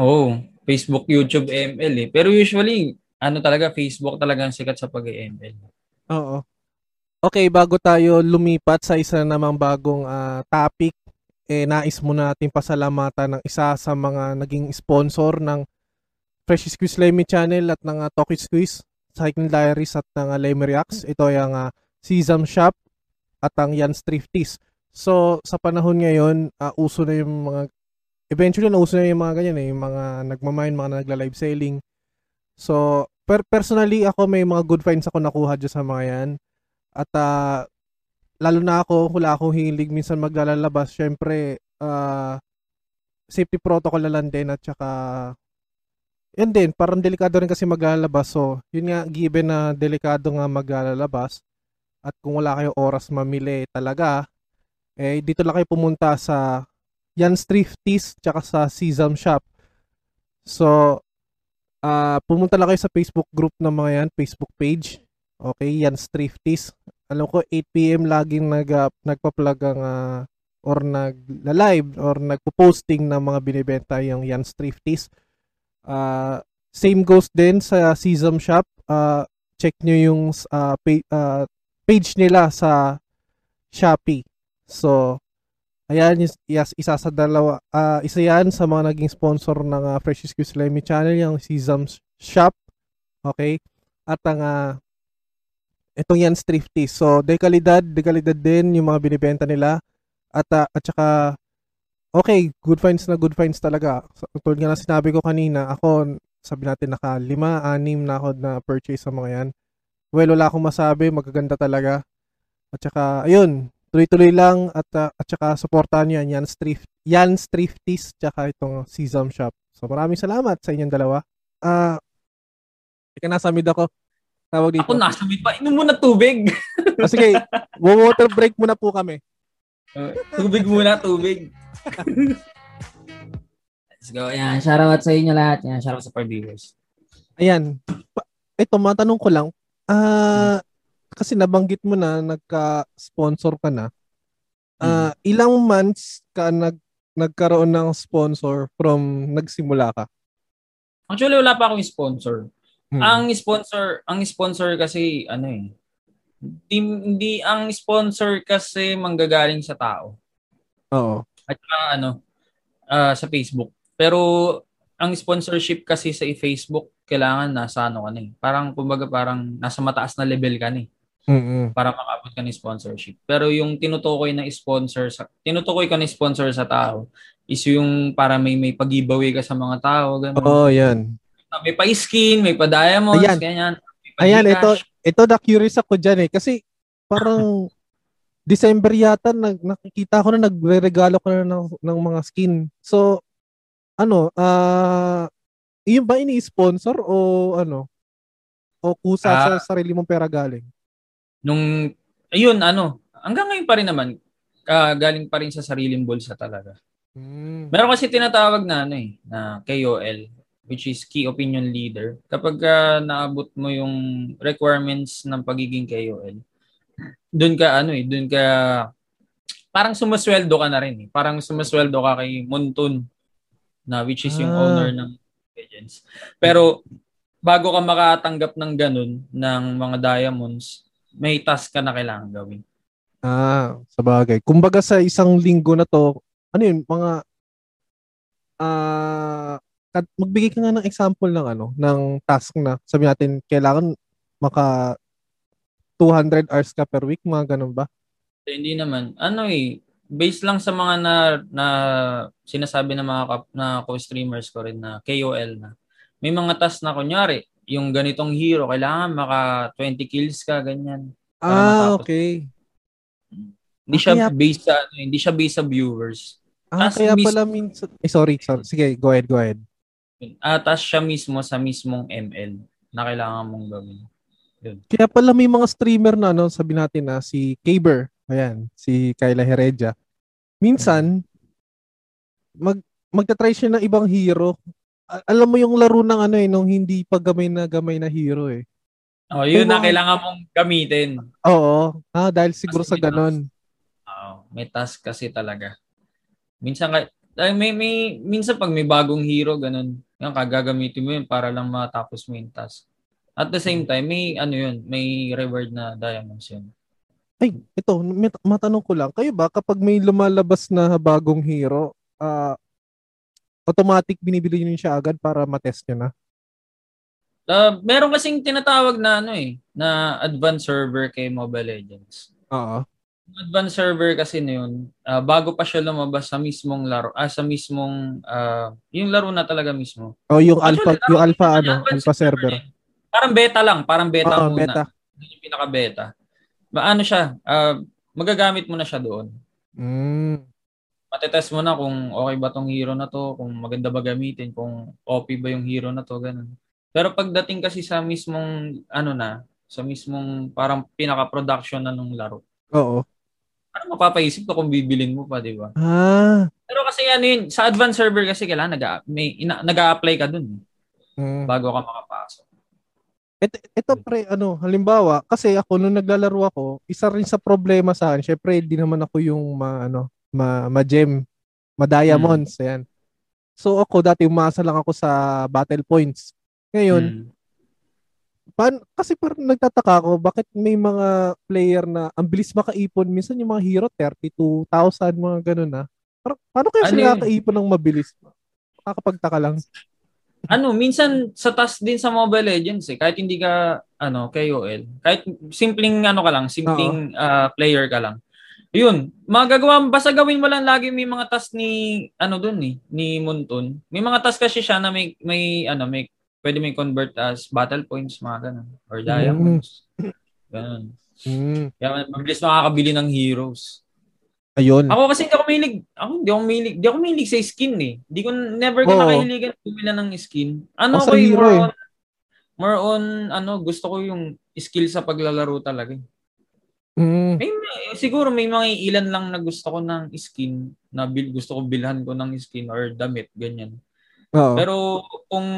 Oh, Facebook, YouTube, ML eh. Pero usually, ano talaga, Facebook talaga ang sikat sa pag-ML. Oo. Okay, bago tayo lumipat sa isa namang bagong uh, topic, eh nais muna natin pasalamatan ng isa sa mga naging sponsor ng Fresh Squeeze Lemmy Channel at ng uh, Talkie Squeeze, Cycling Diaries at ng uh, Lemmy Reacts. Ito yung uh, Sesam Shop at ang Jan's Thrifties. So, sa panahon ngayon, uh, uso na yung mga eventually nauso na yung mga ganyan eh, yung mga nagmamine, mga nagla-live selling. So, per personally ako may mga good finds ako nakuha dyan sa mga yan. At uh, lalo na ako, wala akong hilig minsan maglalabas. Syempre, uh, safety protocol na lang din at saka yun din, parang delikado rin kasi maglalabas. So, yun nga, given na delikado nga maglalabas at kung wala kayo oras mamili talaga, eh, dito lang kayo pumunta sa Jan's Thrifties tsaka sa Sesam Shop. So, uh, pumunta lang kayo sa Facebook group ng mga yan, Facebook page. Okay, Jan's Thrifties. Alam ko 8pm laging nag, uh, nagpa-plug ang uh, or nag-live or nagpo-posting ng mga binibenta yung Jan's Thrifties. Uh, same goes din sa Sesam Shop. Uh, check nyo yung uh, page, uh, page nila sa Shopee. So, Ayan, yes, isa sa dalawa, uh, isa yan sa mga naging sponsor ng uh, Fresh Excuse Lemmy Channel, yung Sesam Shop. Okay? At ang uh, itong yan Thrifty. So, dekalidad, dekalidad din yung mga binibenta nila. At, uh, at saka, okay, good finds na good finds talaga. So, tulad nga na sinabi ko kanina, ako, sabi natin naka lima, anim na ako na purchase sa mga yan. Well, wala akong masabi, magaganda talaga. At saka, ayun, tuloy-tuloy lang at uh, at saka suportahan niyo yan Thrift yan Thrifties tsaka itong Sesam Shop. So maraming salamat sa inyong dalawa. Ah uh, Ika nasa ako. Tawag dito. Ako nasa mid pa. Inom muna tubig. oh, sige, water break muna po kami. Uh, tubig muna, tubig. Let's go. Yan, shoutout sa inyo lahat. Yan, shoutout sa viewers. Ayan. Ito, matanong ko lang. Ah, uh, kasi nabanggit mo na nagka-sponsor ka na. Uh, hmm. ilang months ka nag nagkaroon ng sponsor from nagsimula ka? Actually wala pa akong sponsor. Hmm. Ang sponsor, ang sponsor kasi ano eh. Hindi, hindi ang sponsor kasi manggagaling sa tao. Oo. At saka ano uh, sa Facebook. Pero ang sponsorship kasi sa Facebook kailangan nasa ano ka na eh. Parang kumbaga parang nasa mataas na level ka na eh. Mm-hmm. para makabot ka ng sponsorship. Pero yung tinutukoy ng sponsor sa tinutukoy ka ng sponsor sa tao is yung para may may pag-giveaway ka sa mga tao, ganun. Oo, oh, yan. May pa-skin, may pa-diamonds, Ayan. ganyan. Ayan, ito ito na curious ako diyan eh kasi parang December yata nag, nakikita ko na nagre-regalo ka na ng, ng mga skin. So ano, ah uh, yun ba ini-sponsor o ano? O kusa uh, sa sarili mong pera galing? nung ayun ano, hanggang ngayon pa rin naman uh, galing pa rin sa sariling bulsa talaga. Mm. Meron kasi tinatawag na ano eh, na KOL which is key opinion leader. Kapag uh, naabot mo yung requirements ng pagiging KOL, doon ka ano eh, doon ka parang sumasweldo ka na rin eh. Parang sumasweldo ka kay Montun na which is yung ah. owner ng agents. Pero bago ka makatanggap ng ganun ng mga diamonds, may task ka na kailangan gawin. Ah, sa bagay. Kumbaga sa isang linggo na to, ano yun, mga ah uh, magbigay ka nga ng example ng ano, ng task na sabi natin kailangan maka 200 hours ka per week, mga ganun ba? So, hindi naman. Ano eh, based lang sa mga na, na sinasabi ng mga na co-streamers ko rin na KOL na. May mga task na kunyari, yung ganitong hero, kailangan maka 20 kills ka, ganyan. Ah, matapos. okay. Hindi siya kaya... based sa ano, hindi siya based sa viewers. Ah, As kaya based... pala minsan eh, sorry, sorry. Sige, go ahead, go ahead. Ah, tas siya mismo sa mismong ML na kailangan mong gawin. Yun. Kaya pala may mga streamer na ano, sabi natin na si Kaber, ayan, si Kyla Heredia. Minsan mag magta-try siya ng ibang hero. Alam mo yung laro ng ano eh, nung hindi pa gamay na gamay na hero eh. Oh, yun na kailangan mong gamitin. Oo. Ah, dahil siguro kasi sa ganon. Oo, may task kasi talaga. Minsan may, may, minsan pag may bagong hero, ganun, yan, kagagamitin mo yun para lang matapos mo yung task. At the same time, may ano yun, may reward na diamonds yun. Ay, ito, matanong ko lang, kayo ba kapag may lumalabas na bagong hero, uh, automatic binibili niyo siya agad para matest niyo na? Uh, meron kasing tinatawag na ano eh, na advanced server kay Mobile Legends. Oo advanced server kasi na yun, uh, bago pa siya lumabas sa mismong laro, ah, sa mismong, uh, yung laro na talaga mismo. Oh, yung Actually, alpha, yung alpha, ano, alpha server. Eh. Parang beta lang, parang beta oh, muna. Beta. Yung pinaka-beta. Ba, ano siya, uh, magagamit mo na siya doon. Mm. Matetest mo na kung okay ba tong hero na to, kung maganda ba gamitin, kung OP ba yung hero na to, ganun. Pero pagdating kasi sa mismong, ano na, sa mismong parang pinaka-production na nung laro. Oo ano mapapaisip ko kung bibilin mo pa, di ba? Ah. Pero kasi ano yun, sa advanced server kasi kailangan nag may ina, nag-a-apply ka dun mm. bago ka makapasok. Ito, ito pre, ano, halimbawa, kasi ako nung naglalaro ako, isa rin sa problema sa akin, syempre hindi naman ako yung ma, ano, ma, ma-gem, ma-diamonds, hmm. ayan. So ako dati umasa lang ako sa battle points. Ngayon, hmm pan, kasi parang nagtataka ako, bakit may mga player na ang bilis makaipon, minsan yung mga hero 32,000, mga ganun na. Parang, paano kaya ano sila nakakaipon ng mabilis? Makakapagtaka lang. ano, minsan sa task din sa Mobile Legends eh, kahit hindi ka ano, KOL, kahit simpleng ano ka lang, simpleng uh, player ka lang. Yun, magagawa basta gawin mo lang lagi may mga task ni ano doon eh, ni Munton. May mga task kasi siya na may may ano, may pwede may convert as battle points, mga ganun. Or diamonds. Mm. Ganun. Mm. Kaya mabilis makakabili ng heroes. Ayun. Ako kasi hindi ako mahilig, ako hindi ako mahilig, hindi ako mahilig sa skin eh. Hindi ko, never ko nakahiligan bumila ng skin. Ano oh, ko yung more eh. on, more on, ano, gusto ko yung skill sa paglalaro talaga. Mm. May, may, siguro may mga ilan lang na gusto ko ng skin, na bil, gusto ko bilhan ko ng skin or damit, ganyan. Oo. Pero kung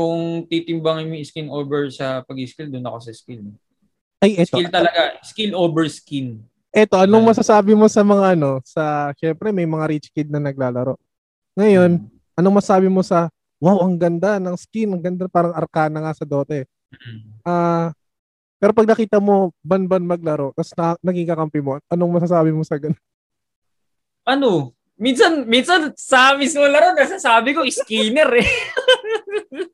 kung titimbangin mo yung skin over sa pag-skill, doon ako sa skill. Ay, eto. Skill talaga. Skill over skin. Eto, anong masasabi mo sa mga ano, sa, syempre may mga rich kid na naglalaro. Ngayon, hmm. anong masabi mo sa, wow, ang ganda ng skin, ang ganda, parang arkana nga sa Dota eh. Hmm. Ah, uh, pero pag nakita mo ban-ban maglaro, tapos na, naging kakampi mo, anong masasabi mo sa ganun? Ano? Minsan, minsan sa mismo laro, nasasabi ko, skinner eh.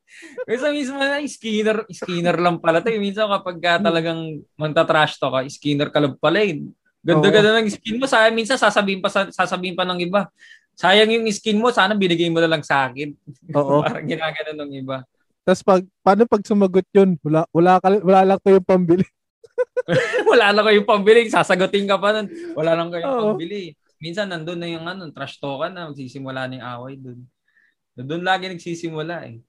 minsan mismo na, skinner, skinner lang pala tayo. Minsan kapag ka talagang magta-trash to ka, skinner ka lang pala eh. Ganda-ganda ng skin mo. Sa, minsan sasabihin pa, sasabihin pa ng iba, sayang yung skin mo, sana binigay mo na lang sa akin. Oo. Parang ginagano ng iba. Tapos pag, paano pag sumagot yun? Wala, wala, ka, wala lang ko yung pambili. wala lang ko yung pambili. Sasagutin ka pa nun. Wala lang ko yung pambili minsan nandun na yung ano, trash talk na, magsisimula na yung away dun. Doon lagi nagsisimula eh.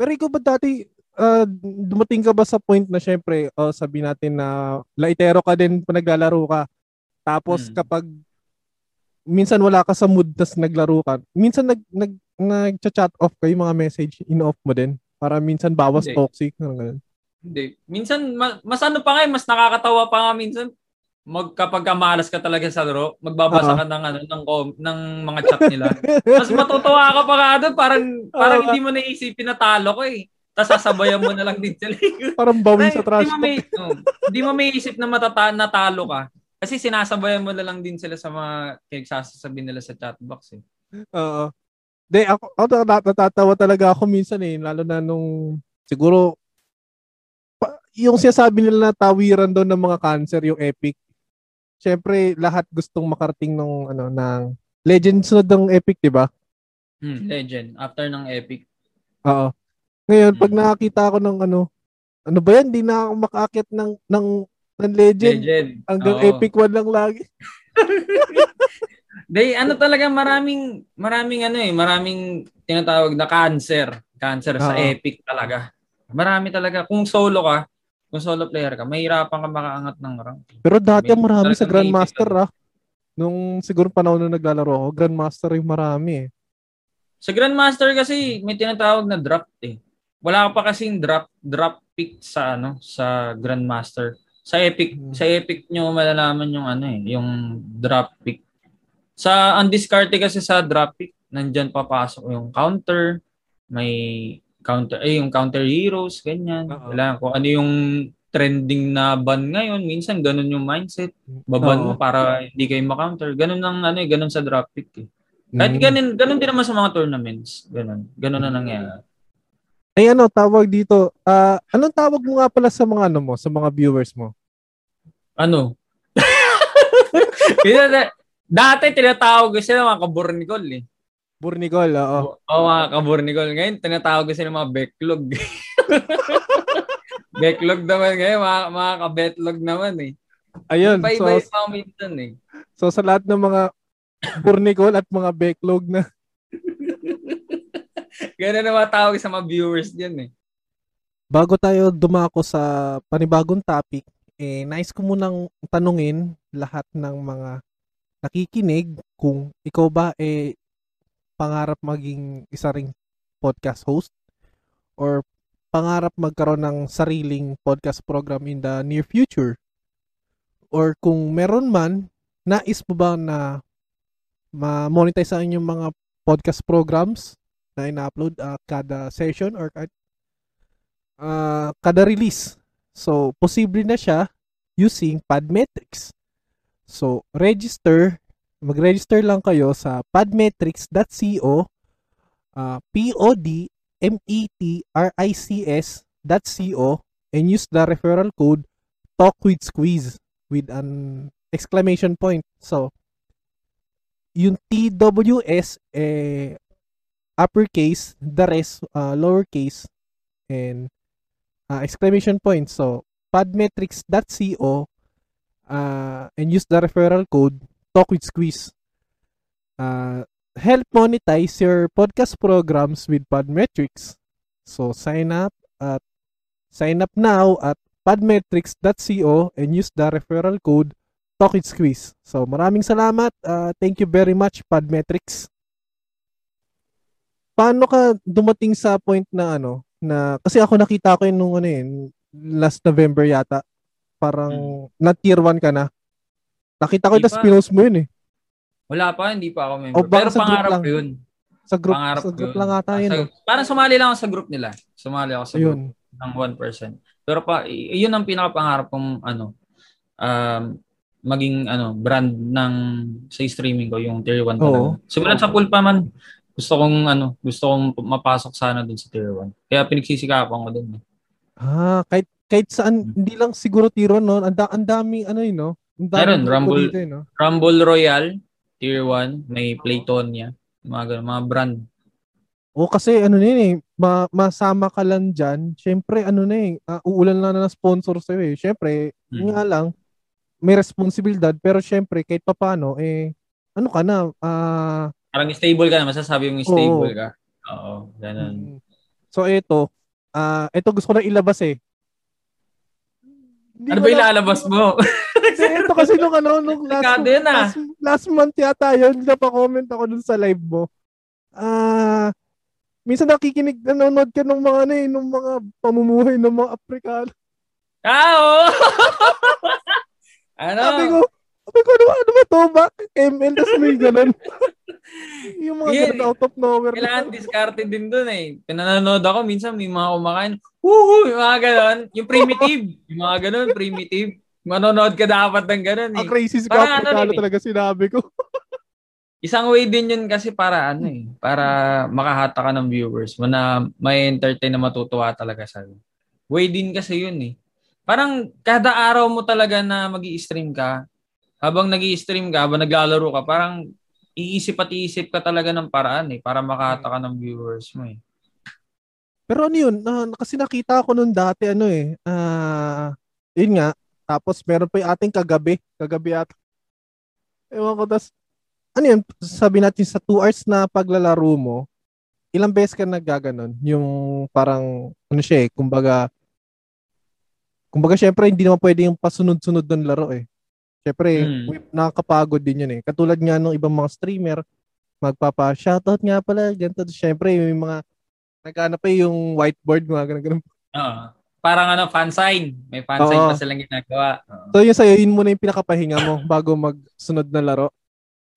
Pero ikaw ba dati, uh, dumating ka ba sa point na syempre, oh, sabi natin na laitero ka din pa naglalaro ka. Tapos hmm. kapag minsan wala ka sa mood tas naglaro ka, minsan nag, nag, nag-chat off kayo mga message, in-off mo din. Para minsan bawas Hindi. toxic. Ganun. Hindi. Minsan, mas ano pa nga, mas nakakatawa pa nga minsan mag kapag malas ka talaga sa laro, magbabasa uh-huh. ka ng ano ng ng mga chat nila. Tapos matutuwa ka pa nga doon, parang parang uh-huh. hindi mo naisipin na talo ko eh. Tapos sasabayan mo na lang din sila. parang bawi sa trash. Hindi mo may, oh, hindi mo may isip na matata natalo ka. Kasi sinasabayan mo na lang din sila sa mga kaysasasabi nila sa chat box eh. Oo. De, ako, ako natatawa talaga ako minsan eh, lalo na nung siguro pa, yung sinasabi nila na tawiran daw ng mga cancer, yung epic syempre lahat gustong makarating nung ano ng Legend sunod ng Epic, 'di ba? Hmm, Legend after ng Epic. Oo. Ngayon pag hmm. nakakita ako ng ano ano ba yan? Hindi na ako makakit ng ng ng Legend. Legend. Hanggang Oo. Epic 1 lang lagi. They, ano talaga, maraming, maraming ano eh, maraming tinatawag na cancer. Cancer uh-huh. sa epic talaga. Marami talaga. Kung solo ka, kung solo player ka, mahirapan ka makaangat ng rank. Pero dati ang marami sa Grandmaster ah. Nung siguro panahon nung naglalaro ako, Grandmaster yung marami eh. Sa Grandmaster kasi may tinatawag na draft eh. Wala ka pa kasing drop drop pick sa ano sa Grandmaster. Sa Epic, hmm. sa Epic nyo malalaman yung ano eh, yung drop pick sa undiscarded kasi sa drop pick, nandyan papasok yung counter, may counter, eh, yung counter heroes, ganyan. Wala, kung ano yung trending na ban ngayon, minsan ganun yung mindset. Baban mo para hindi kayo ma-counter. Ganun ang ano eh, ganun sa drop pick eh. Kahit mm. ganun, ganun din naman sa mga tournaments. Ganun. Ganun na nangyayari. Ay ano, tawag dito. Uh, anong tawag mo nga pala sa mga ano mo, sa mga viewers mo? Ano? Dati tinatawag ko sila mga kaburnikol eh. Burnikol, oo. Oo, mga kaburnikol. Ngayon, tinatawag ko sila mga backlog. backlog naman ngayon, mga, mga kabetlog naman eh. Ayun. Iba-iba so, yung minsan eh. So sa lahat ng mga burnikol at mga backlog na. Ganun na matawag sa mga viewers dyan eh. Bago tayo dumako sa panibagong topic, eh, nice ko munang tanungin lahat ng mga nakikinig kung ikaw ba eh pangarap maging isa ring podcast host or pangarap magkaroon ng sariling podcast program in the near future? Or kung meron man nais mo ba na ma-monetize ang inyong mga podcast programs na ina-upload uh, kada session or uh, kada release? So posible na siya using Podmetrics. So, register, mag-register lang kayo sa podmetrics.co, uh, P-O-D-M-E-T-R-I-C-S.co and use the referral code talk with squeeze with an exclamation point. So, yung TWS eh, uppercase, the rest uh, lowercase and uh, exclamation point. So, podmetrics.co uh, and use the referral code Talk with Squeeze. Uh, help monetize your podcast programs with Podmetrics. So sign up at sign up now at podmetrics.co and use the referral code Talk with Squeeze. So maraming salamat. Uh, thank you very much Podmetrics. Paano ka dumating sa point na ano na kasi ako nakita ko yun nung ano yun last November yata parang hmm. na tier 1 ka na. Nakita ko yung pinost mo yun eh. Wala pa, hindi pa ako member. O, Pero pangarap ko yun. Sa group, pangarap sa group yun. lang ata yun. Sa, eh. Parang sumali lang ako sa group nila. Sumali ako sa Ayun. group ng 1%. Pero pa, yun ang pinakapangarap kong ano, um, maging ano brand ng sa streaming ko yung tier 1 talaga. Simulan sa pool pa man gusto kong ano, gusto kong mapasok sana dun sa tier 1. Kaya pinagsisikapan ko dun. Eh. Ah, kahit kahit saan, hmm. hindi lang siguro tiro, no? Ang, ang daming, ano yun, no? Meron, Rumble, dito, eh, no? Rumble Royal, Tier 1, may Playtonia, mga, ganun, mga brand. O kasi ano yun eh, ma- masama ka lang dyan, syempre ano na eh, uh, uulan na na sponsor sa'yo eh. Syempre, hmm. nga lang, may responsibilidad, pero syempre, kahit papano, eh, ano ka na, ah... Uh, Parang stable ka na, masasabi mong stable oo. ka. Oo, ganun. Hmm. So, ito, ah, uh, ito gusto ko na ilabas eh. Hindi ano ba ilalabas mo? ito kasi nung ano, nung last, ah. last, last month yata yun, napakomment ako dun sa live mo. Ah, uh, minsan nakikinig, nanonood ka ng mga ano eh, ng mga pamumuhay ng mga Afrikano. Ah, oo! ano? Sabi ko, sabi ko, ano, ano ba to? Back ML, tapos may ganun. yung mga yeah, ganun out of nowhere. Kailangan discarded din dun eh. Pinanonood ako, minsan may mga kumakain, woohoo, yung mga ganun. Yung primitive. yung mga ganun, primitive. Manonood ka dapat ng ganun eh. Ang crazy Parang ano, talaga sinabi ko. Isang way din yun kasi para ano eh, para makahata ka ng viewers mo na may entertain na matutuwa talaga sa Way din kasi yun eh. Parang kada araw mo talaga na magi stream ka, habang nag stream ka, habang naglalaro ka, parang iisip at iisip ka talaga ng paraan eh, para makata ka ng viewers mo eh. Pero ano yun, uh, kasi nakita ko noon dati ano eh, uh, yun nga, tapos meron pa yung ating kagabi, kagabi at ewan ko, tas ano yun, sabi natin sa 2 hours na paglalaro mo, ilang beses ka naggaganon? Yung parang, ano siya eh, kumbaga, kumbaga syempre hindi naman pwede yung pasunod-sunod ng laro eh. Syempre, hmm. nakakapagod din yun eh. Katulad nga ng ibang mga streamer, magpapa-shoutout nga pala, ganito. Syempre, may mga, nagkana pa yung whiteboard, mga ganun-ganun. Oo. Uh, parang ano, fan sign. May fan sign pa silang ginagawa. Uh-huh. So, yun sa'yo, yun muna yung pinakapahinga mo bago magsunod na laro?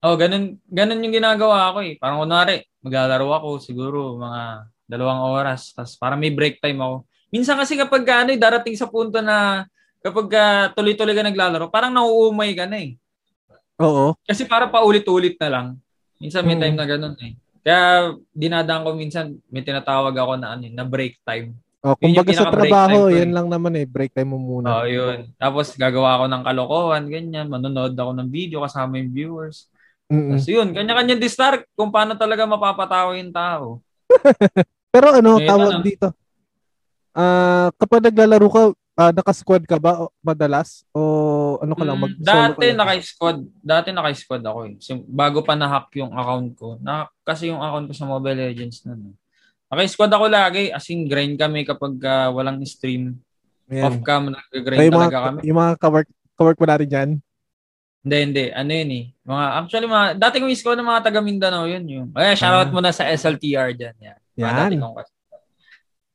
Oh, ganun, ganun yung ginagawa ko eh. Parang kunwari, maglalaro ako siguro mga dalawang oras. Tapos parang may break time ako. Minsan kasi kapag ano, eh, darating sa punto na kapag uh, tuloy-tuloy ka naglalaro, parang nauumay ka na eh. Oo. Kasi para paulit-ulit na lang. Minsan may time na ganun eh. Kaya dinadaan ko minsan, may tinatawag ako na ano, na break time. Oh, kumbaga sa trabaho, yan lang naman eh, break time mo muna. Oh, yun. Tapos gagawa ako ng kalokohan, ganyan, manonood ako ng video kasama yung viewers. Mm-mm. Tapos yun, kanya-kanya distract kung paano talaga mapapatawa yung tao. Pero ano, Ngayon, tawag ano? dito. Uh, kapag naglalaro ka, uh, naka-squad ka ba madalas o ano ka lang mag mm, Dati naka-squad, dati naka-squad ako eh. Bago pa na-hack yung account ko. Na kasi yung account ko sa Mobile Legends na no. Naka-squad ako lagi, as in grind kami kapag uh, walang stream. Ayan. Off cam nag-grind talaga mga, kami. Yung mga ka-work, ka-work mo na rin yan? Hindi, hindi. Ano yun eh. Mga, actually, mga, dati kong squad ng mga taga Mindanao yun. Yung, ay, shoutout ah. mo na sa SLTR dyan. Yan. Yan.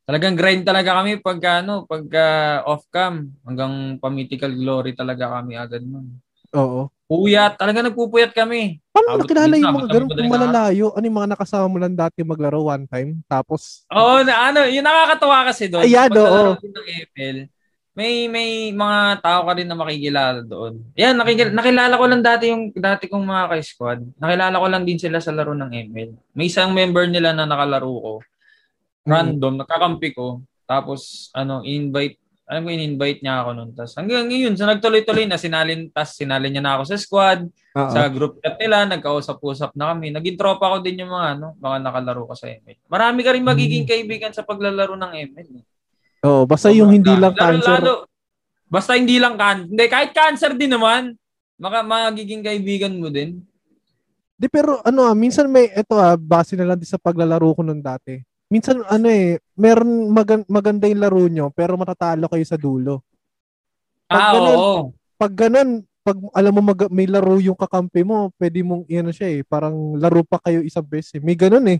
Talagang grind talaga kami pagka, ano, pagka off-cam. Hanggang pamitical glory talaga kami agad nun. Oo. Puyat. Talaga nagpupuyat kami. Paano Abot nakilala yung mga ganun kung malalayo? Ano yung mga nakasama mo lang dati maglaro one time? Tapos? Oo, na, ano, yung nakakatawa kasi doon. Ayan, oo. ng FL, may may mga tao ka rin na makikilala doon. Yan, nakikilala, nakilala ko lang dati yung dati kong mga ka-squad. Nakilala ko lang din sila sa laro ng ML. May isang member nila na nakalaro ko. Random, mm. nakakampi ko. Tapos, ano, invite, alam ko, in-invite niya ako noon. Tapos hanggang ngayon, sa so nagtuloy-tuloy na, sinalin, tas sinalin niya na ako sa squad. Uh-oh. Sa group chat nila, nagkausap-usap na kami. Naging tropa ko din yung mga, ano, mga nakalaro ko sa ML. Marami ka rin magiging mm. kaibigan sa paglalaro ng ML. Eh. Oo, basta so, yung hindi lang cancer. Lalo, basta hindi lang cancer. Hindi, kahit cancer din naman, maka, magiging kaibigan mo din. Di pero ano ah, minsan may ito ah, base na lang din sa paglalaro ko nung dati. Minsan ano eh, meron magan, maganda yung laro nyo pero matatalo kayo sa dulo. Pag ah, ganun, oo. Pag ganun, pag alam mo mag, may laro yung kakampi mo, pwede mong ano siya eh, parang laro pa kayo isang beses. Eh. May ganun eh.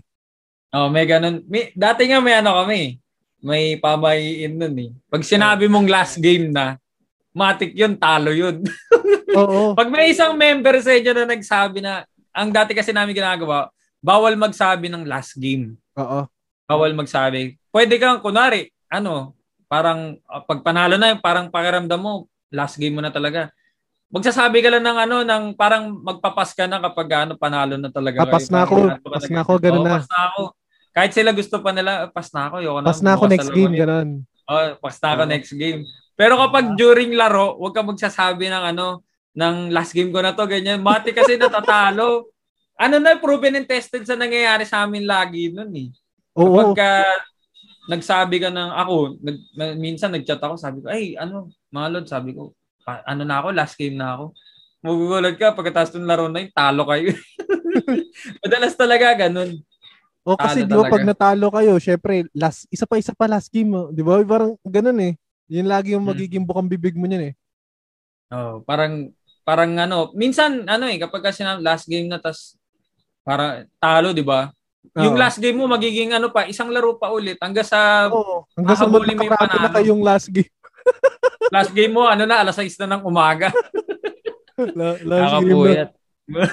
Oh, may ganun. May, dati nga may ano kami may pamahiin nun eh. Pag sinabi mong last game na, matik yun, talo yun. Oo. Pag may isang member sa inyo na nagsabi na, ang dati kasi namin ginagawa, bawal magsabi ng last game. Oo. Bawal magsabi. Pwede kang, kunwari, ano, parang, uh, pag panalo na, parang pakiramdam mo, last game mo na talaga. Magsasabi ka lang ng ano, ng parang magpapas ka na kapag ano, panalo na talaga. Papas na ako. Papas na ako, ganun na. Papas na ako. Kahit sila gusto pa nila, pas na ako. Yoko na, pas na ako next game, ganun. Oh, pas na ako uh, next game. Pero kapag during laro, huwag ka magsasabi ng ano, ng last game ko na to, ganyan. Mati kasi natatalo. ano na, proven and tested sa nangyayari sa amin lagi nun eh. Oo. Kapag ka, nagsabi ka ng ako, nag, minsan nagchat ako, sabi ko, ay, ano, mga lord, sabi ko, pa, ano na ako, last game na ako. Magugulat ka, pagkatapos ng laro na yun, talo kayo. Madalas talaga ganun. O kasi di ba pag natalo kayo, syempre, last, isa pa isa pa last game mo. Di ba? Parang ganun eh. Yun lagi yung hmm. magiging bukang bibig mo niyan eh. Oh, parang parang ano, minsan ano eh kapag kasi na last game na tas para talo, di ba? Oh. Yung last game mo magiging ano pa, isang laro pa ulit hanggang sa oh, hanggang sa mo yung panalo. na kayong last game. last game mo ano na alas 6 na ng umaga. La, last game na.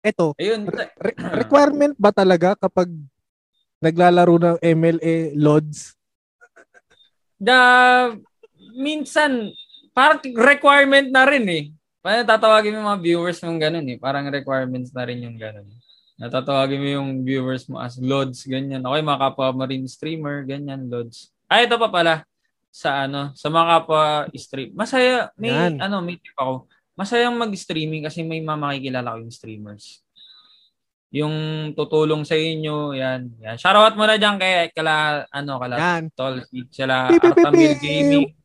Eto, Ayun. Re- requirement ba talaga kapag naglalaro ng MLA Lods? The, minsan, parang requirement na rin eh. Parang tatawagin mo yung mga viewers mong ganun eh. Parang requirements na rin yung ganun. Natatawagin mo yung viewers mo as Lods, ganyan. Okay, mga kapwa marine streamer, ganyan, Lods. Ay, ito pa pala. Sa ano, sa mga kapwa stream. Masaya, may, Yan. ano, may tip ako masayang mag-streaming kasi may mamakikilala ko yung streamers. Yung tutulong sa inyo, yan. yan. Shoutout mo na dyan kay kala, ano, kala yan. Tol, sila Artamil Gaming.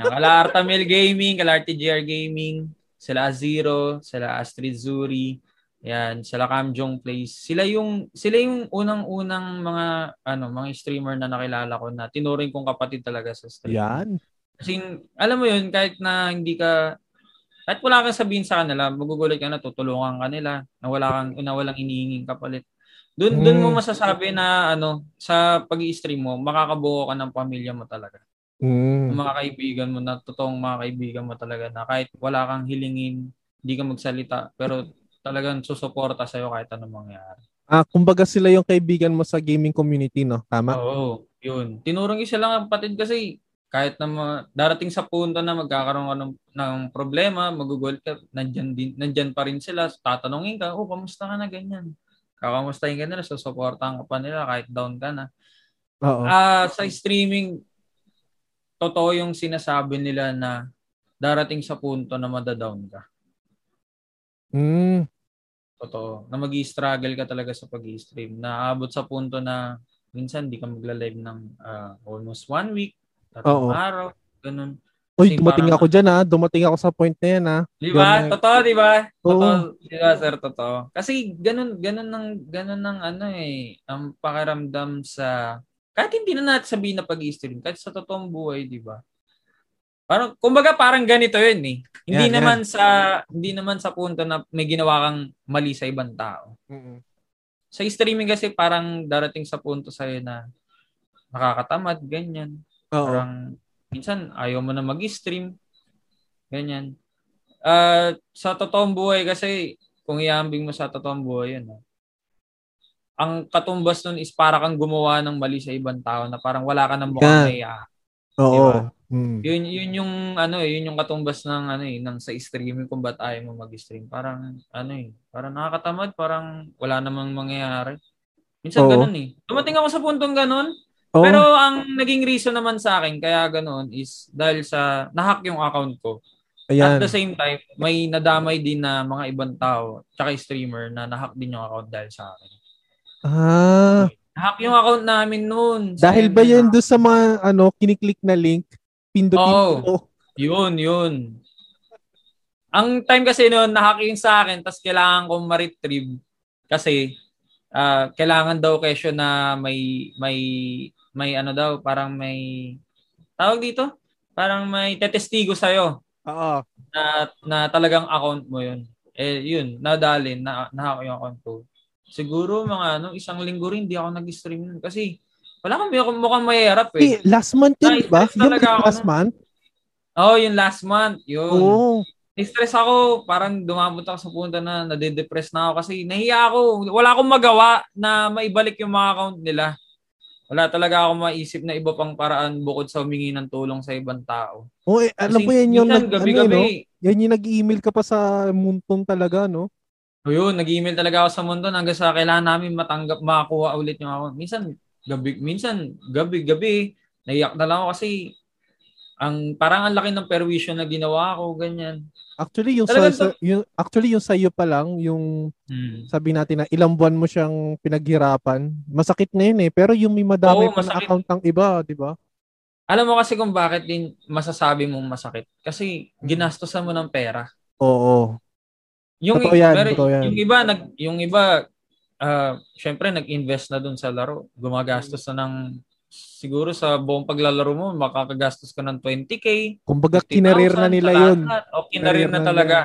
yan, kala Artamil Gaming, kala RTGR Gaming. sila Zero, sila Astrid Zuri, yan, sila Cam Jong Place. Sila yung sila yung unang-unang mga ano, mga streamer na nakilala ko na tinuring kong kapatid talaga sa stream. Yan. Kasi alam mo yun, kahit na hindi ka kahit wala kang sabihin sa kanila, magugulat ka na tutulungan ka nila, na wala kang na walang inihinging kapalit. Doon hmm. doon mo masasabi na ano, sa pag-i-stream mo, makakabuo ka ng pamilya mo talaga. Mm. Mga kaibigan mo na totoong mga kaibigan mo talaga na kahit wala kang hilingin, hindi ka magsalita, pero talagang susuporta sa'yo kahit anong mangyari. Ah, kumbaga sila yung kaibigan mo sa gaming community, no? Tama? Oo, yun. Tinurong isa lang ang patid kasi kahit na ma- darating sa punto na magkakaroon ka ng, ng problema, magugol ka, nandyan, din, nandyan pa rin sila, tatanungin ka, oh, kamusta ka na ganyan? Kakamustahin ka nila, susuportahan ka pa nila kahit down ka na. Oo. Ah, uh, sa streaming, totoo yung sinasabi nila na darating sa punto na madadown ka. Mm. Totoo. Na mag struggle ka talaga sa pag-stream. Naabot sa punto na minsan di ka magla-live ng uh, almost one week, tatlong Oo. araw, ganun. Uy, dumating parang, ako dyan ha. Dumating ako sa point na yan ha. Di ba? Totoo, di ba? Totoo. Di ba, sir? Totoo. Kasi ganun, ganun ng, ganun ng ano eh, ang pakiramdam sa kahit hindi na natin sabihin na pag-stream, kahit sa totoong buhay, di ba? Parang, kumbaga parang ganito yun eh. Hindi yeah, naman yeah. sa, hindi naman sa punto na may ginawa kang mali sa ibang tao. Mm-hmm. Sa streaming kasi parang darating sa punto sa'yo na nakakatamad, ganyan. Oo. Parang, minsan ayaw mo na mag-stream, ganyan. Uh, sa totoong buhay kasi, kung iambing mo sa totoong buhay, yun, ang katumbas nun is para kang gumawa ng mali sa ibang tao na parang wala ka nang mukhang yeah. Oo. Diba? Hmm. Yun yun yung ano eh, yun yung katumbas ng ano eh, ng sa streaming kung ba't ayaw mo mag-stream. Parang ano eh, parang nakakatamad, parang wala namang mangyayari. Minsan Oo. ganun eh. Dumating ako sa puntong ganun. Oo. Pero ang naging reason naman sa akin kaya ganun is dahil sa nahack yung account ko. Ayan. At the same time, may nadamay din na mga ibang tao, tsaka streamer na nahack din yung account dahil sa akin. Ah. Hack yung account namin noon. Dahil ba yan doon sa mga ano, kiniklik na link? Pindutin oh, ko. Yun, yun. Ang time kasi noon, nahack yung sa akin, tapos kailangan kong ma-retrieve kasi uh, kailangan daw kesyo na may may may ano daw, parang may tawag dito? Parang may tetestigo sa iyo. Oo. Na na talagang account mo 'yun. Eh 'yun, nadalin na nahack yung account ko. Siguro mga ano, isang linggo rin hindi ako nag-stream kasi wala kang mukhang mahirap eh. Hey, last month yun, ba? Yung last month? Oo, oh, yung last month. Yun. Oh. stress ako. Parang dumabot ako sa punta na nade-depress na ako kasi nahiya ako. Wala akong magawa na maibalik yung mga account nila. Wala talaga ako maisip na iba pang paraan bukod sa humingi ng tulong sa ibang tao. Oo, oh, eh, alam mo yan yung nag, gabi-gabi, ano, no? yan yung nag-email ka pa sa Muntong talaga, no? So yun, nag-email talaga ako sa mundo hanggang sa kailangan namin matanggap, makakuha ulit yung ako. Minsan, gabi, minsan, gabi-gabi, naiyak na lang ako kasi ang parang ang laki ng perwisyon na ginawa ko, ganyan. Actually, yung, sa, sa, yung actually yung sa iyo pa lang, yung hmm. sabi natin na ilang buwan mo siyang pinaghirapan, masakit na yun eh. Pero yung may madami Oo, pa na account ng iba, di ba? Alam mo kasi kung bakit din masasabi mong masakit. Kasi hmm. ginastosan mo ng pera. Oo. Yung totoo yan, pero, totoo yan. yung iba nag yung iba uh, syempre nag-invest na dun sa laro. Gumagastos na ng siguro sa buong paglalaro mo makakagastos ka ng 20k. Kumbaga kinarir na nila 'yun. O kinarir na, na talaga.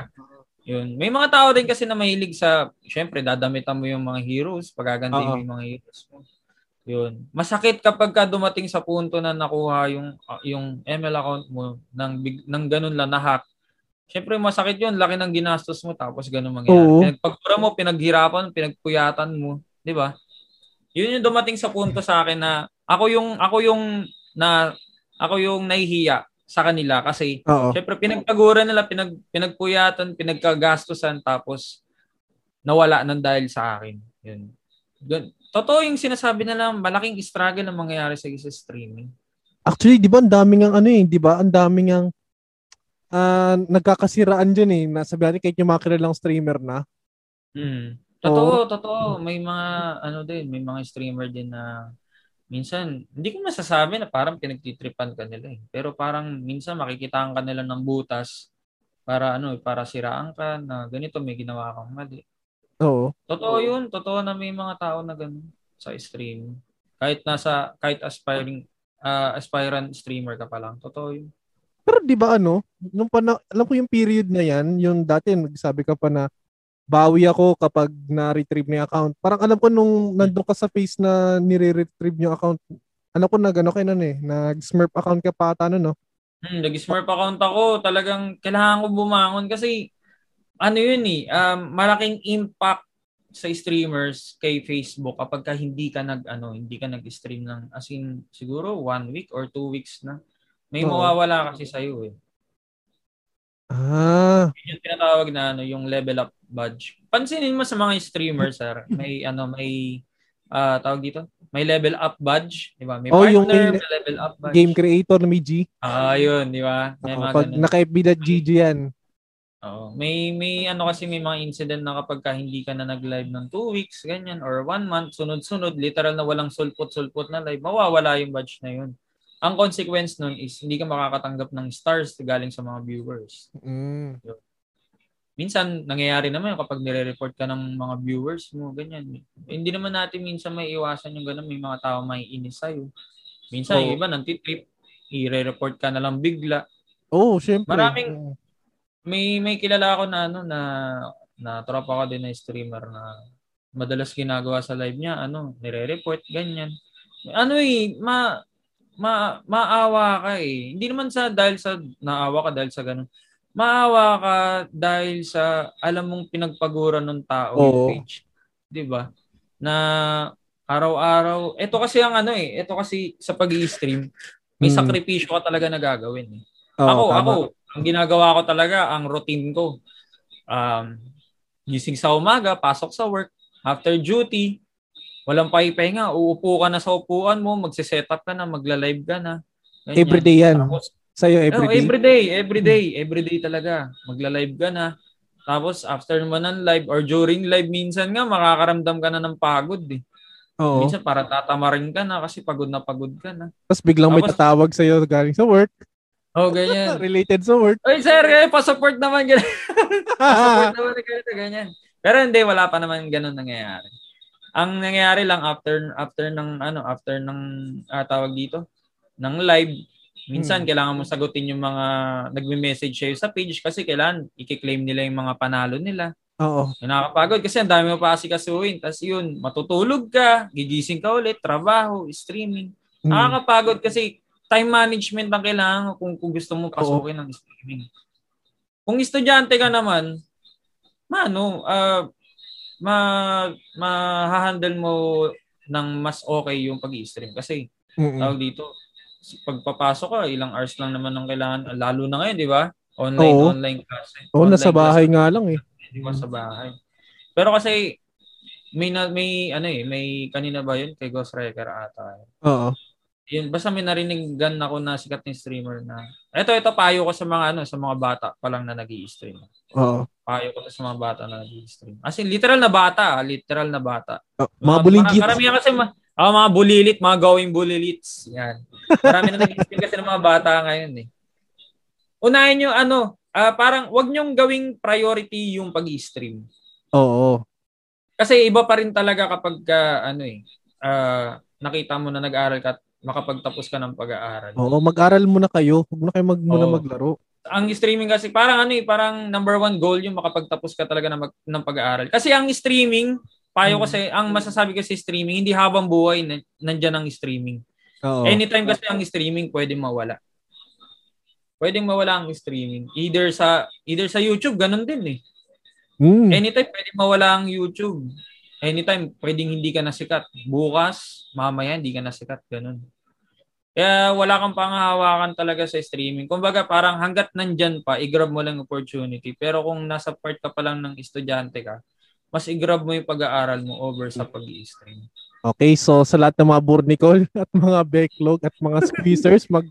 Yun. May mga tao din kasi na mahilig sa syempre dadamitan mo yung mga heroes, pagaganti mo yung mga heroes mo. Yun. Masakit kapag ka dumating sa punto na nakuha yung uh, yung ML account mo ng ng ganun lang na hack Siyempre masakit 'yun, laki ng ginastos mo tapos ganun mangyayari. Oo. Pinagpagpura mo, pinaghirapan, pinagpuyatan mo, 'di ba? 'Yun yung dumating sa punto sa akin na ako yung ako yung na ako yung nahihiya sa kanila kasi Oo. syempre pinagpagura nila, pinag pinagpuyatan, pinagkagastusan tapos nawala nang dahil sa akin. 'Yun. Totoo yung sinasabi nila, malaking struggle ang mangyayari sa isa streaming. Actually, 'di ba, ang daming ang ano eh, 'di ba? Ang daming ang uh, nagkakasiraan dyan eh. Nasabi natin kahit yung mga kilalang streamer na. Mm. Totoo, oh. totoo. May mga ano din, may mga streamer din na minsan, hindi ko masasabi na parang pinagtitripan ka nila eh. Pero parang minsan makikita ka nila ng butas para ano, para siraan ka na ganito may ginawa kang mali. Oo. Totoo 'yun, totoo na may mga tao na ganun sa stream. Kahit nasa kahit aspiring uh, aspirant streamer ka pa lang, totoo 'yun. Pero 'di ba ano, nung pana, alam ko yung period na 'yan, yung dati nagsabi ka pa na bawi ako kapag na-retrieve na yung account. Parang alam ko nung nandun ka sa face na nire-retrieve yung account, alam ko nag ano kayo nun eh, nag-smurf account ka pa ata no? Hmm, nag-smurf account ako. Talagang kailangan ko bumangon kasi ano yun eh, um, malaking impact sa streamers kay Facebook kapag ka hindi ka nag ano, hindi ka nag-stream ng as in siguro one week or two weeks na. May Oo. mawawala kasi sa iyo eh. Ah. Yung tinatawag na ano, yung level up badge. Pansinin mo sa mga streamers, sir, may ano, may uh, tawag dito, may level up badge, di ba? May oh, partner, yung may, level up badge. Game creator na may G. Ah, yun, di ba? May uh, pag naka-FB.gg yan. Oo. May may ano kasi may mga incident na kapag ka hindi ka na nag-live ng 2 weeks, ganyan, or 1 month, sunod-sunod, literal na walang sulpot-sulpot na live, mawawala yung badge na yun. Ang consequence nun is hindi ka makakatanggap ng stars galing sa mga viewers. Mm. Minsan, nangyayari naman kapag nire-report ka ng mga viewers mo, ganyan. Hindi naman natin minsan may iwasan yung ganun. May mga tao may inis sa'yo. Minsan, oh. yung iba nantitrip, i-report ka na lang bigla. Oo, oh, syempre. Maraming, may may kilala ako na ano na na tropa ko din na streamer na madalas ginagawa sa live niya ano nire-report ganyan ano eh ma ma, maawa ka eh. Hindi naman sa dahil sa naawa ka dahil sa ganun. Maawa ka dahil sa alam mong pinagpaguran ng tao Oo. yung page. 'Di ba? Na araw-araw, ito kasi ang ano eh, ito kasi sa pag-i-stream, may hmm. sakripisyo ka talaga na gagawin eh. Oo, ako, tama. ako, ang ginagawa ko talaga, ang routine ko, um, gising sa umaga, pasok sa work, after duty, Walang pahipahinga. Uupo ka na sa upuan mo, magse-set up ka na, magla-live ka na. Ganyan. Everyday yan. Tapos, Sa'yo everyday? Oh, everyday. Everyday. Everyday talaga. Magla-live ka na. Tapos after naman ng live or during live, minsan nga makakaramdam ka na ng pagod eh. Oo. Minsan para tatamarin ka na kasi pagod na pagod ka na. Tapos biglang Tapos, may tatawag sa'yo galing sa work. Oh, ganyan. Related sa work. Oy, sir, eh, pa-support naman ganyan. pa-support naman ganyan, ganyan. Pero hindi, wala pa naman ganun nangyayari. Ang nangyayari lang after after ng ano, after ng uh, tawag dito, ng live, minsan hmm. kailangan mo sagutin yung mga nagme-message sa'yo sa page kasi kailangan i-claim nila yung mga panalo nila. Oo. Nakakapagod kasi ang dami mo pa kasi kasuhin. Tapos yun, matutulog ka, gigising ka ulit, trabaho, streaming. Hmm. Nakakapagod kasi time management ang kailangan kung, kung gusto mo pasukin ng streaming. Kung estudyante ka naman, mano, uh, ma ma-handle mo ng mas okay yung pag-i-stream kasi mm-hmm. tawag dito pagpapasok ka ilang hours lang naman ang kailangan lalo na ngayon di ba online Oo. online class eh. Oo, nasa bahay nga lang eh di ba sa bahay pero kasi may na, may ano eh may kanina ba yun kay Ghost Wrecker ata eh. Oo yun basta may nariniggan ako na sikat na streamer na ito ito payo ko sa mga ano sa mga bata pa lang na nag-i-stream. Oo. Payo ko sa mga bata na nag-i-stream. As in literal na bata, ah, literal na bata. Oh, mga bulingit. Marami kasi ma- oh, mga bulilit, mga going bulilits. Yan. Marami na nag-i-stream kasi ng mga bata ngayon eh. Unahin nyo ano, uh, parang wag nyong gawing priority yung pag-i-stream. Oo. Kasi iba pa rin talaga kapag uh, ano eh, uh, nakita mo na nag-aaral ka makapagtapos ka ng pag-aaral. Oo, mag-aral muna kayo. Huwag na kayo mag, muna maglaro. Ang streaming kasi, parang ano eh, parang number one goal yung makapagtapos ka talaga ng, mag, ng pag-aaral. Kasi ang streaming, payo hmm. kasi, ang masasabi kasi streaming, hindi habang buhay, nandiyan ang streaming. Oo. Anytime kasi ang streaming, pwede mawala. Pwedeng mawala ang streaming. Either sa either sa YouTube, ganun din eh. Mm. Anytime pwede mawala ang YouTube. Anytime pwedeng hindi ka nasikat. Bukas, mamaya hindi ka nasikat, ganun. Kaya wala kang panghahawakan talaga sa streaming. Kumbaga parang hanggat nandyan pa, i-grab mo lang opportunity. Pero kung nasa part ka pa lang ng estudyante ka, mas i-grab mo yung pag-aaral mo over sa pag stream Okay, so sa lahat ng mga burnicol at mga backlog at mga squeezers, mag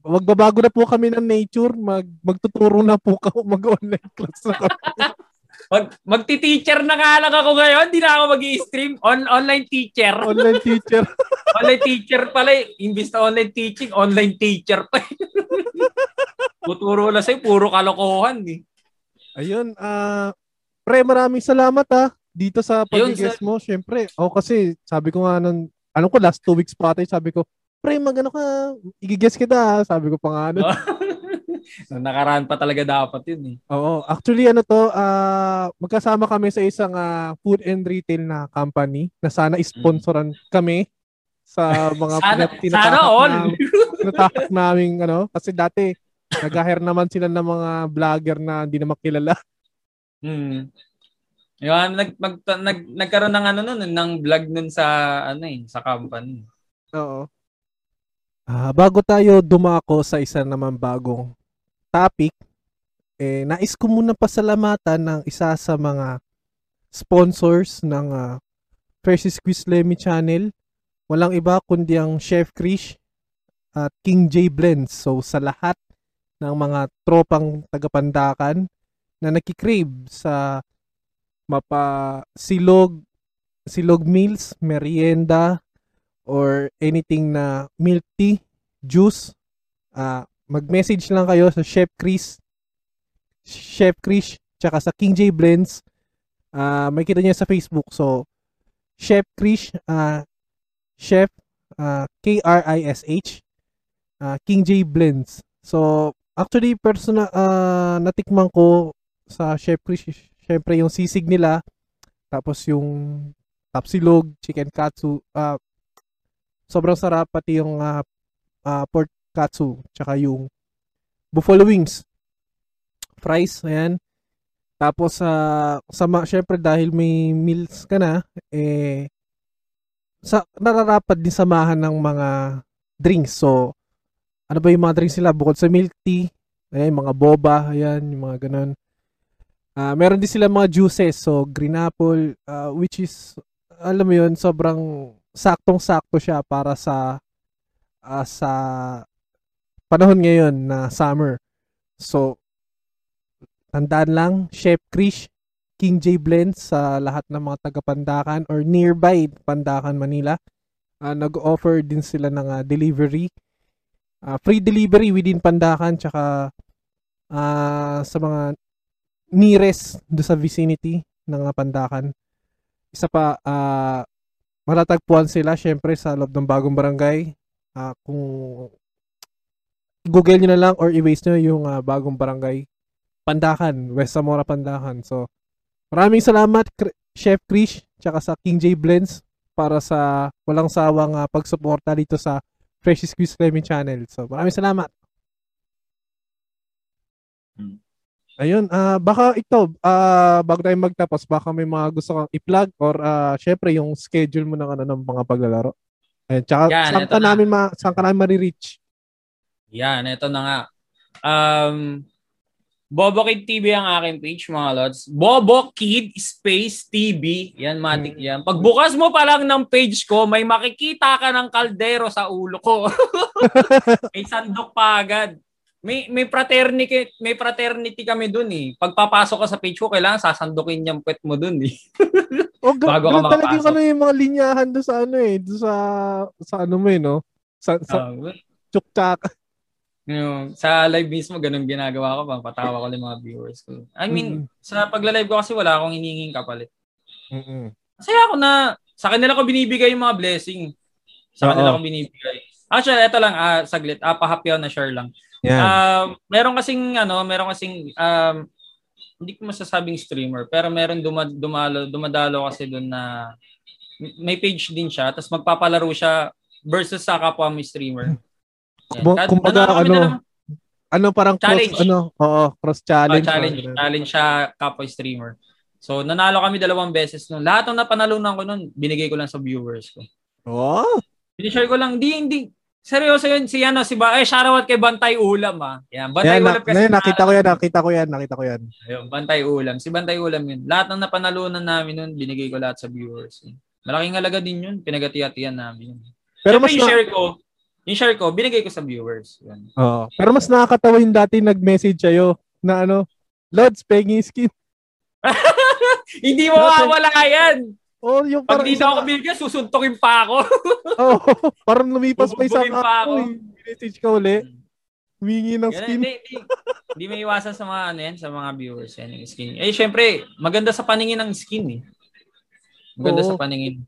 magbabago na po kami ng nature, mag magtuturo na po ka mag-online class na kami. Mag, magti-teacher na nga lang ako ngayon. Hindi na ako mag-i-stream. On, online teacher. Online teacher. online teacher pala. Eh. Imbis na online teaching, online teacher pa. Tuturo lang sa'yo, puro kalokohan eh. Ayun, ah, uh, pre, maraming salamat ah dito sa pag-guest mo. Syempre, oh, kasi sabi ko nga nung, ano ko, last two weeks pa tayo, sabi ko, pre, magano ka, i-guess kita ah. Sabi ko pa nga ano. Nakaraan pa talaga dapat yun eh. Oo. Actually, ano to, uh, magkasama kami sa isang uh, food and retail na company na sana sponsoran mm. kami sa mga sana, sana all. Natakot namin, ano, kasi dati, nag-hire naman sila ng mga vlogger na hindi na makilala. Hmm. Yung nag, mag, nag, nagkaroon ng ano nun, ng vlog nun sa ano eh, sa company. Oo. Ah, bago tayo dumako sa isa naman bagong topic, eh, nais ko muna pasalamatan ng isa sa mga sponsors ng uh, Fresh Squeeze Lemmy channel. Walang iba kundi ang Chef Krish at King J Blends. So sa lahat ng mga tropang tagapandakan na nakikrave sa mapa silog silog meals, merienda or anything na milk tea, juice, uh, mag-message lang kayo sa Chef Chris, Chef Chris, tsaka sa King J Blends. Uh, may kita niya sa Facebook. So, Chef Chris, uh, Chef, uh, K-R-I-S-H, uh, King J Blends. So, actually, personal, uh, natikman ko sa Chef Chris, syempre yung sisig nila, tapos yung tapsilog, chicken katsu, uh, sobrang sarap, pati yung uh, uh, pork katsu, tsaka yung buffalo wings. Fries, ayan. Tapos, uh, sama, syempre dahil may meals ka na, eh, sa, nararapat din samahan ng mga drinks. So, ano ba yung mga drinks nila? Bukod sa milk tea, ayan, mga boba, ayan, yung mga ganun. Uh, meron din sila mga juices. So, green apple, uh, which is, alam mo yun, sobrang saktong-sakto siya para sa uh, sa panahon ngayon na summer. So, tandaan lang, Chef Krish, King J Blend sa lahat ng mga taga-Pandakan or nearby Pandakan, Manila. Uh, nag-offer din sila ng uh, delivery. Uh, free delivery within Pandakan tsaka uh, sa mga nearest do sa vicinity ng uh, Pandakan. Isa pa, uh, matatagpuan sila syempre sa loob ng bagong barangay. Uh, kung Google nyo na lang or i-waste nyo yung uh, bagong barangay Pandakan, West Zamora Pandakan. So, maraming salamat Chef Krish tsaka sa King J Blends para sa walang sawang uh, pagsuporta dito sa Fresh Squeeze Lemon Channel. So, maraming salamat. Hmm. Ayun, uh, baka ito, uh, bago tayo magtapos, baka may mga gusto kang i-plug or uh, syempre yung schedule mo ng, ano, ng mga paglalaro. Ayun, tsaka Yan, saan ka, namin ma, saan ka namin ma-reach? Yan, ito na nga. Um, Bobo Kid TV ang aking page, mga lods. Bobo Kid Space TV. Yan, matik yan. Pagbukas mo pa lang ng page ko, may makikita ka ng kaldero sa ulo ko. may sandok pa agad. May may fraternity may fraternity kami doon eh. Pagpapasok ka sa page ko, kailangan sasandukin yung pet mo doon eh. o, oh, Bago ka makapasok. Talaga ano yung mga linyahan doon sa ano eh, doon sa sa ano mo eh, no? Sa, sa uh, chukchak. Yung, sa live mismo, ganun ginagawa ko. Bang patawa ko yung mga viewers ko. I mean, mm-hmm. sa pagla-live ko kasi wala akong hininging kapalit. Mm-hmm. Kasi ako na, sa kanila ko binibigay yung mga blessing. Sa kanila ko binibigay. Actually, ito lang, ah, saglit. Ah, pahapyaw na share lang. Yeah. Um, meron kasing, ano, meron kasing, um, hindi ko masasabing streamer, pero meron duma, dumalo, dumadalo kasi doon na may page din siya, tapos magpapalaro siya versus sa kapwa mo streamer. Yan. Kumbaga, ano, ano parang challenge. cross, ano, oo, cross challenge. Oh, challenge, ano. challenge siya kapwa streamer. So, nanalo kami dalawang beses noon. Lahat ng napanalunan ko noon, binigay ko lang sa viewers ko. Oh! Binishare ko lang, di, hindi, seryoso yun, si ano, si ba, eh, shoutout kay Bantay Ulam, ah. Yan, Bantay yan, Ulam kasi. Na, nakita ko yan, nakita ko yan, nakita ko yan. Ayun, Bantay Ulam. Si Bantay Ulam yun. Lahat ng napanalunan namin noon, binigay ko lahat sa viewers. Malaking halaga din yun, pinagati-atian namin. Pero Siyempre, mas na- share ko, yung share ko, binigay ko sa viewers. Yan. Oo. Pero mas nakakatawa yung dati nag-message sa'yo na ano, Lods, pengi skin. Hindi mo mawawala yan. Oh, yung Pag di ako binigyan, susuntokin pa ako. oh, parang lumipas pa isang ako. Eh. Message ka uli. Humingi ng skin. Hindi may iwasan sa mga ano yan, sa mga viewers yan, yung skin. Eh, syempre, maganda sa paningin ng skin eh. Maganda Oo. sa paningin.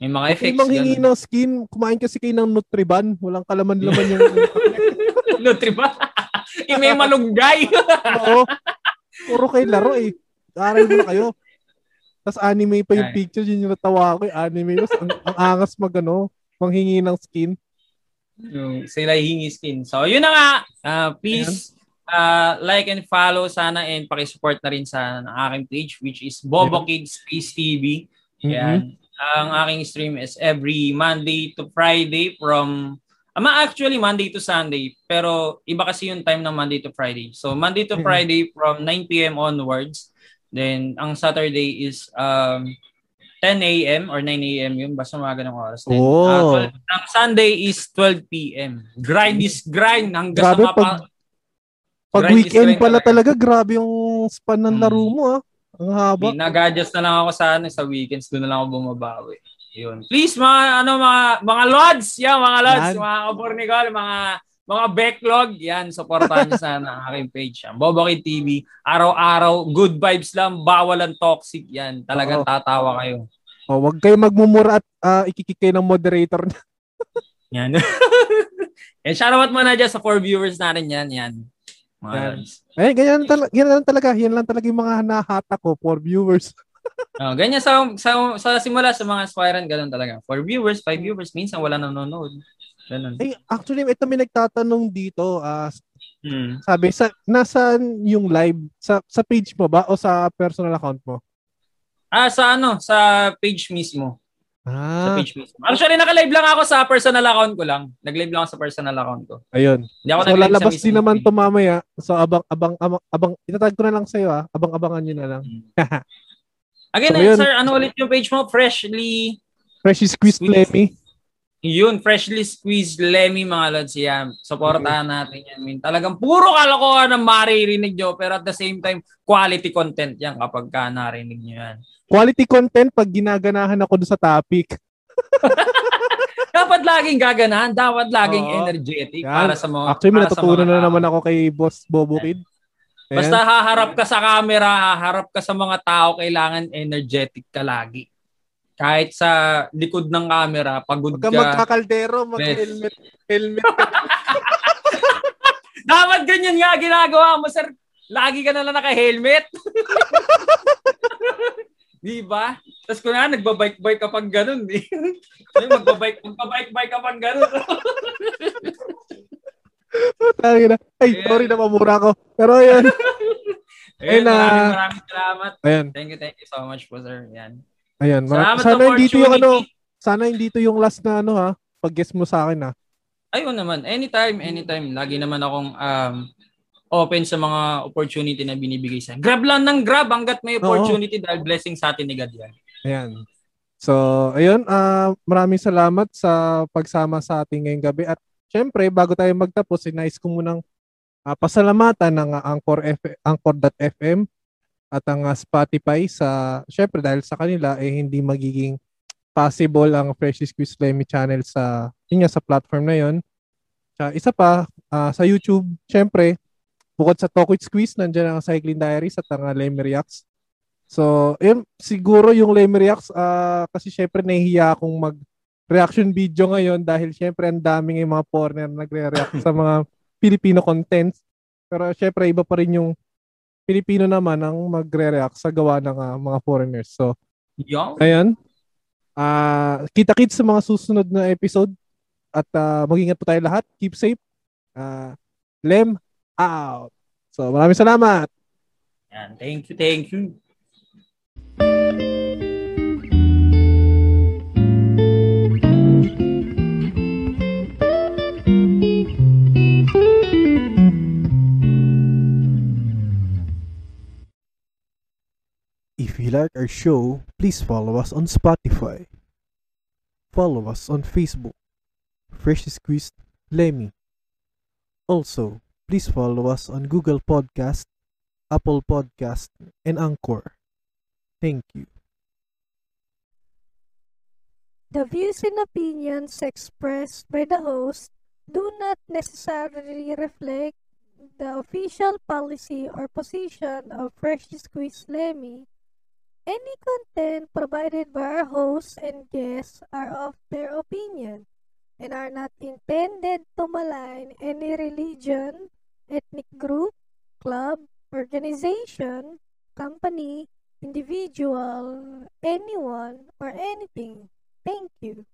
May mga okay, effects. Kung hingi ng skin, kumain kasi kayo ng Nutriban. Walang kalaman-laman yung... Nutriban? yung may malunggay. Oo. Puro kayo laro eh. Aral mo na kayo. Tapos anime pa yung Ay. picture, yun yung natawa ko. Eh. Anime, mas ang, ang angas magano, manghingi ng skin. Yung sila hingi skin. So, yun na nga. Uh, please, uh, like and follow sana and pakisupport na rin sa ng aking page which is Bobo Kids Space TV. Yan. Mm-hmm. Ang aking stream is every Monday to Friday from Ama actually Monday to Sunday, pero iba kasi yung time ng Monday to Friday. So Monday to mm-hmm. Friday from 9 p.m. onwards. Then ang Saturday is um 10 a.m. or 9 a.m. yun. Basta mga ganong oras. Then, oh. uh, 12, ang Sunday is 12 p.m. Grind is grind hanggang Grabe, sa mapa... Pag, pag weekend pala talaga, grabe yung span ng laro mo ah. Ang haba. Nag-adjust na lang ako sa ano, sa weekends, doon na lang ako bumabawi. Yun. Please mga ano mga mga lods, yan mga yan. mga kabornicol, mga mga backlog, yan, supportahan niyo sana ang aking page. Yan. Bobokid TV, araw-araw, good vibes lang, bawalan toxic yan. Talagang Oo. tatawa kayo. Oh, wag kayo magmumura at uh, ikikik kayo ng moderator. yan. eh, shoutout mo na dyan sa four viewers natin yan. Yan. Mga yan. Eh, ganyan, tal- ganyan lang talaga. Yan lang talaga yung mga nahata ko for viewers. oh, ganyan sa, sa, sa simula sa mga aspirant, ganun talaga. For viewers, five viewers, minsan wala nanonood. Ganun. Eh, actually, ito may nagtatanong dito. Uh, hmm. Sabi, sa, nasaan yung live? Sa, sa page mo ba o sa personal account mo? Ah, sa ano? Sa page mismo. Ah. Sa page mismo. Actually, naka-live lang ako sa personal account ko lang. Nag-live lang ako sa personal account ko. Ayun. Hindi ako so, lalabas din naman to mamaya. So, abang, abang, abang, abang, itatag ko na lang sa'yo ah. Abang-abangan nyo na lang. Hmm. Again, so, eh, sir, ano ulit yung page mo? Freshly... Freshly Squeezed Lemmy. Yun, Freshly Squeezed Lemmy, mga lods. Yan. Supportahan okay. natin yan. I mean, talagang puro kalokohan ang maririnig nyo, pero at the same time, quality content yan kapag ka narinig nyo yan quality content pag ginaganahan ako doon sa topic. dapat laging gaganahan, dapat laging Oo. energetic Yan. para sa mga Actually, may natutunan na naman ako kay Boss Bobo Kid. Ayan. Basta haharap ka sa camera, haharap ka sa mga tao, kailangan energetic ka lagi. Kahit sa likod ng camera, pagod Huwag ka. Huwag magkakaldero, mag-helmet. Helmet ka. dapat ganyan nga ginagawa mo, sir. Lagi ka na lang naka-helmet. Di ba? Tapos kung na, nagbabike-bike ka pang ganun. Di? magbabike, magbabike-bike ka pang ganun. Ay, Ay, sorry na mamura ko. Pero ayun. ayun, na. Maraming, maraming salamat. Ayun. Thank you, thank you so much po, sir. Yan. Ayun. Salamat sana hindi to yung ano, sana hindi to yung last na ano ha, pag-guess mo sa akin ha. Ayun naman. Anytime, anytime. Lagi naman akong um, open sa mga opportunity na binibigay sa Grab lang ng grab hanggat may opportunity Oo. dahil blessing sa atin ni God yan. Ayan. So, ayun, uh, maraming salamat sa pagsama sa ating ngayong gabi. At syempre, bago tayo magtapos, sinais ko munang uh, pasalamatan ng uh, Anchor F- Anchor.fm at ang uh, Spotify sa, syempre dahil sa kanila, eh hindi magiging possible ang Fresh Squeeze Lemmy channel sa, yun sa platform na yon. Uh, isa pa, uh, sa YouTube, syempre, bukod sa Talk with Squeeze, nandiyan ang Cycling Diaries at ang uh, Lemmy Reacts. So, yun, siguro yung Lemmy Reacts, uh, kasi syempre nahihiya akong mag reaction video ngayon dahil syempre ang daming yung mga foreigner nagre-react sa mga Filipino contents. Pero syempre iba pa rin yung Filipino naman ang magre-react sa gawa ng uh, mga foreigners. So, yeah. ayan. Uh, kita-kits sa mga susunod na episode at uh, mag-ingat po tayo lahat. Keep safe. Uh, Lem, out. So maraming salamat. Yan. Thank you, thank you. If you like our show, please follow us on Spotify. Follow us on Facebook. Fresh Squeezed Lemmy. Also, Please follow us on Google Podcast, Apple Podcast, and Anchor. Thank you. The views and opinions expressed by the host do not necessarily reflect the official policy or position of Fresh Squeeze Lemmy. Any content provided by our hosts and guests are of their opinion and are not intended to malign any religion, ethnic group, club, organization, company, individual, anyone, or anything. Thank you.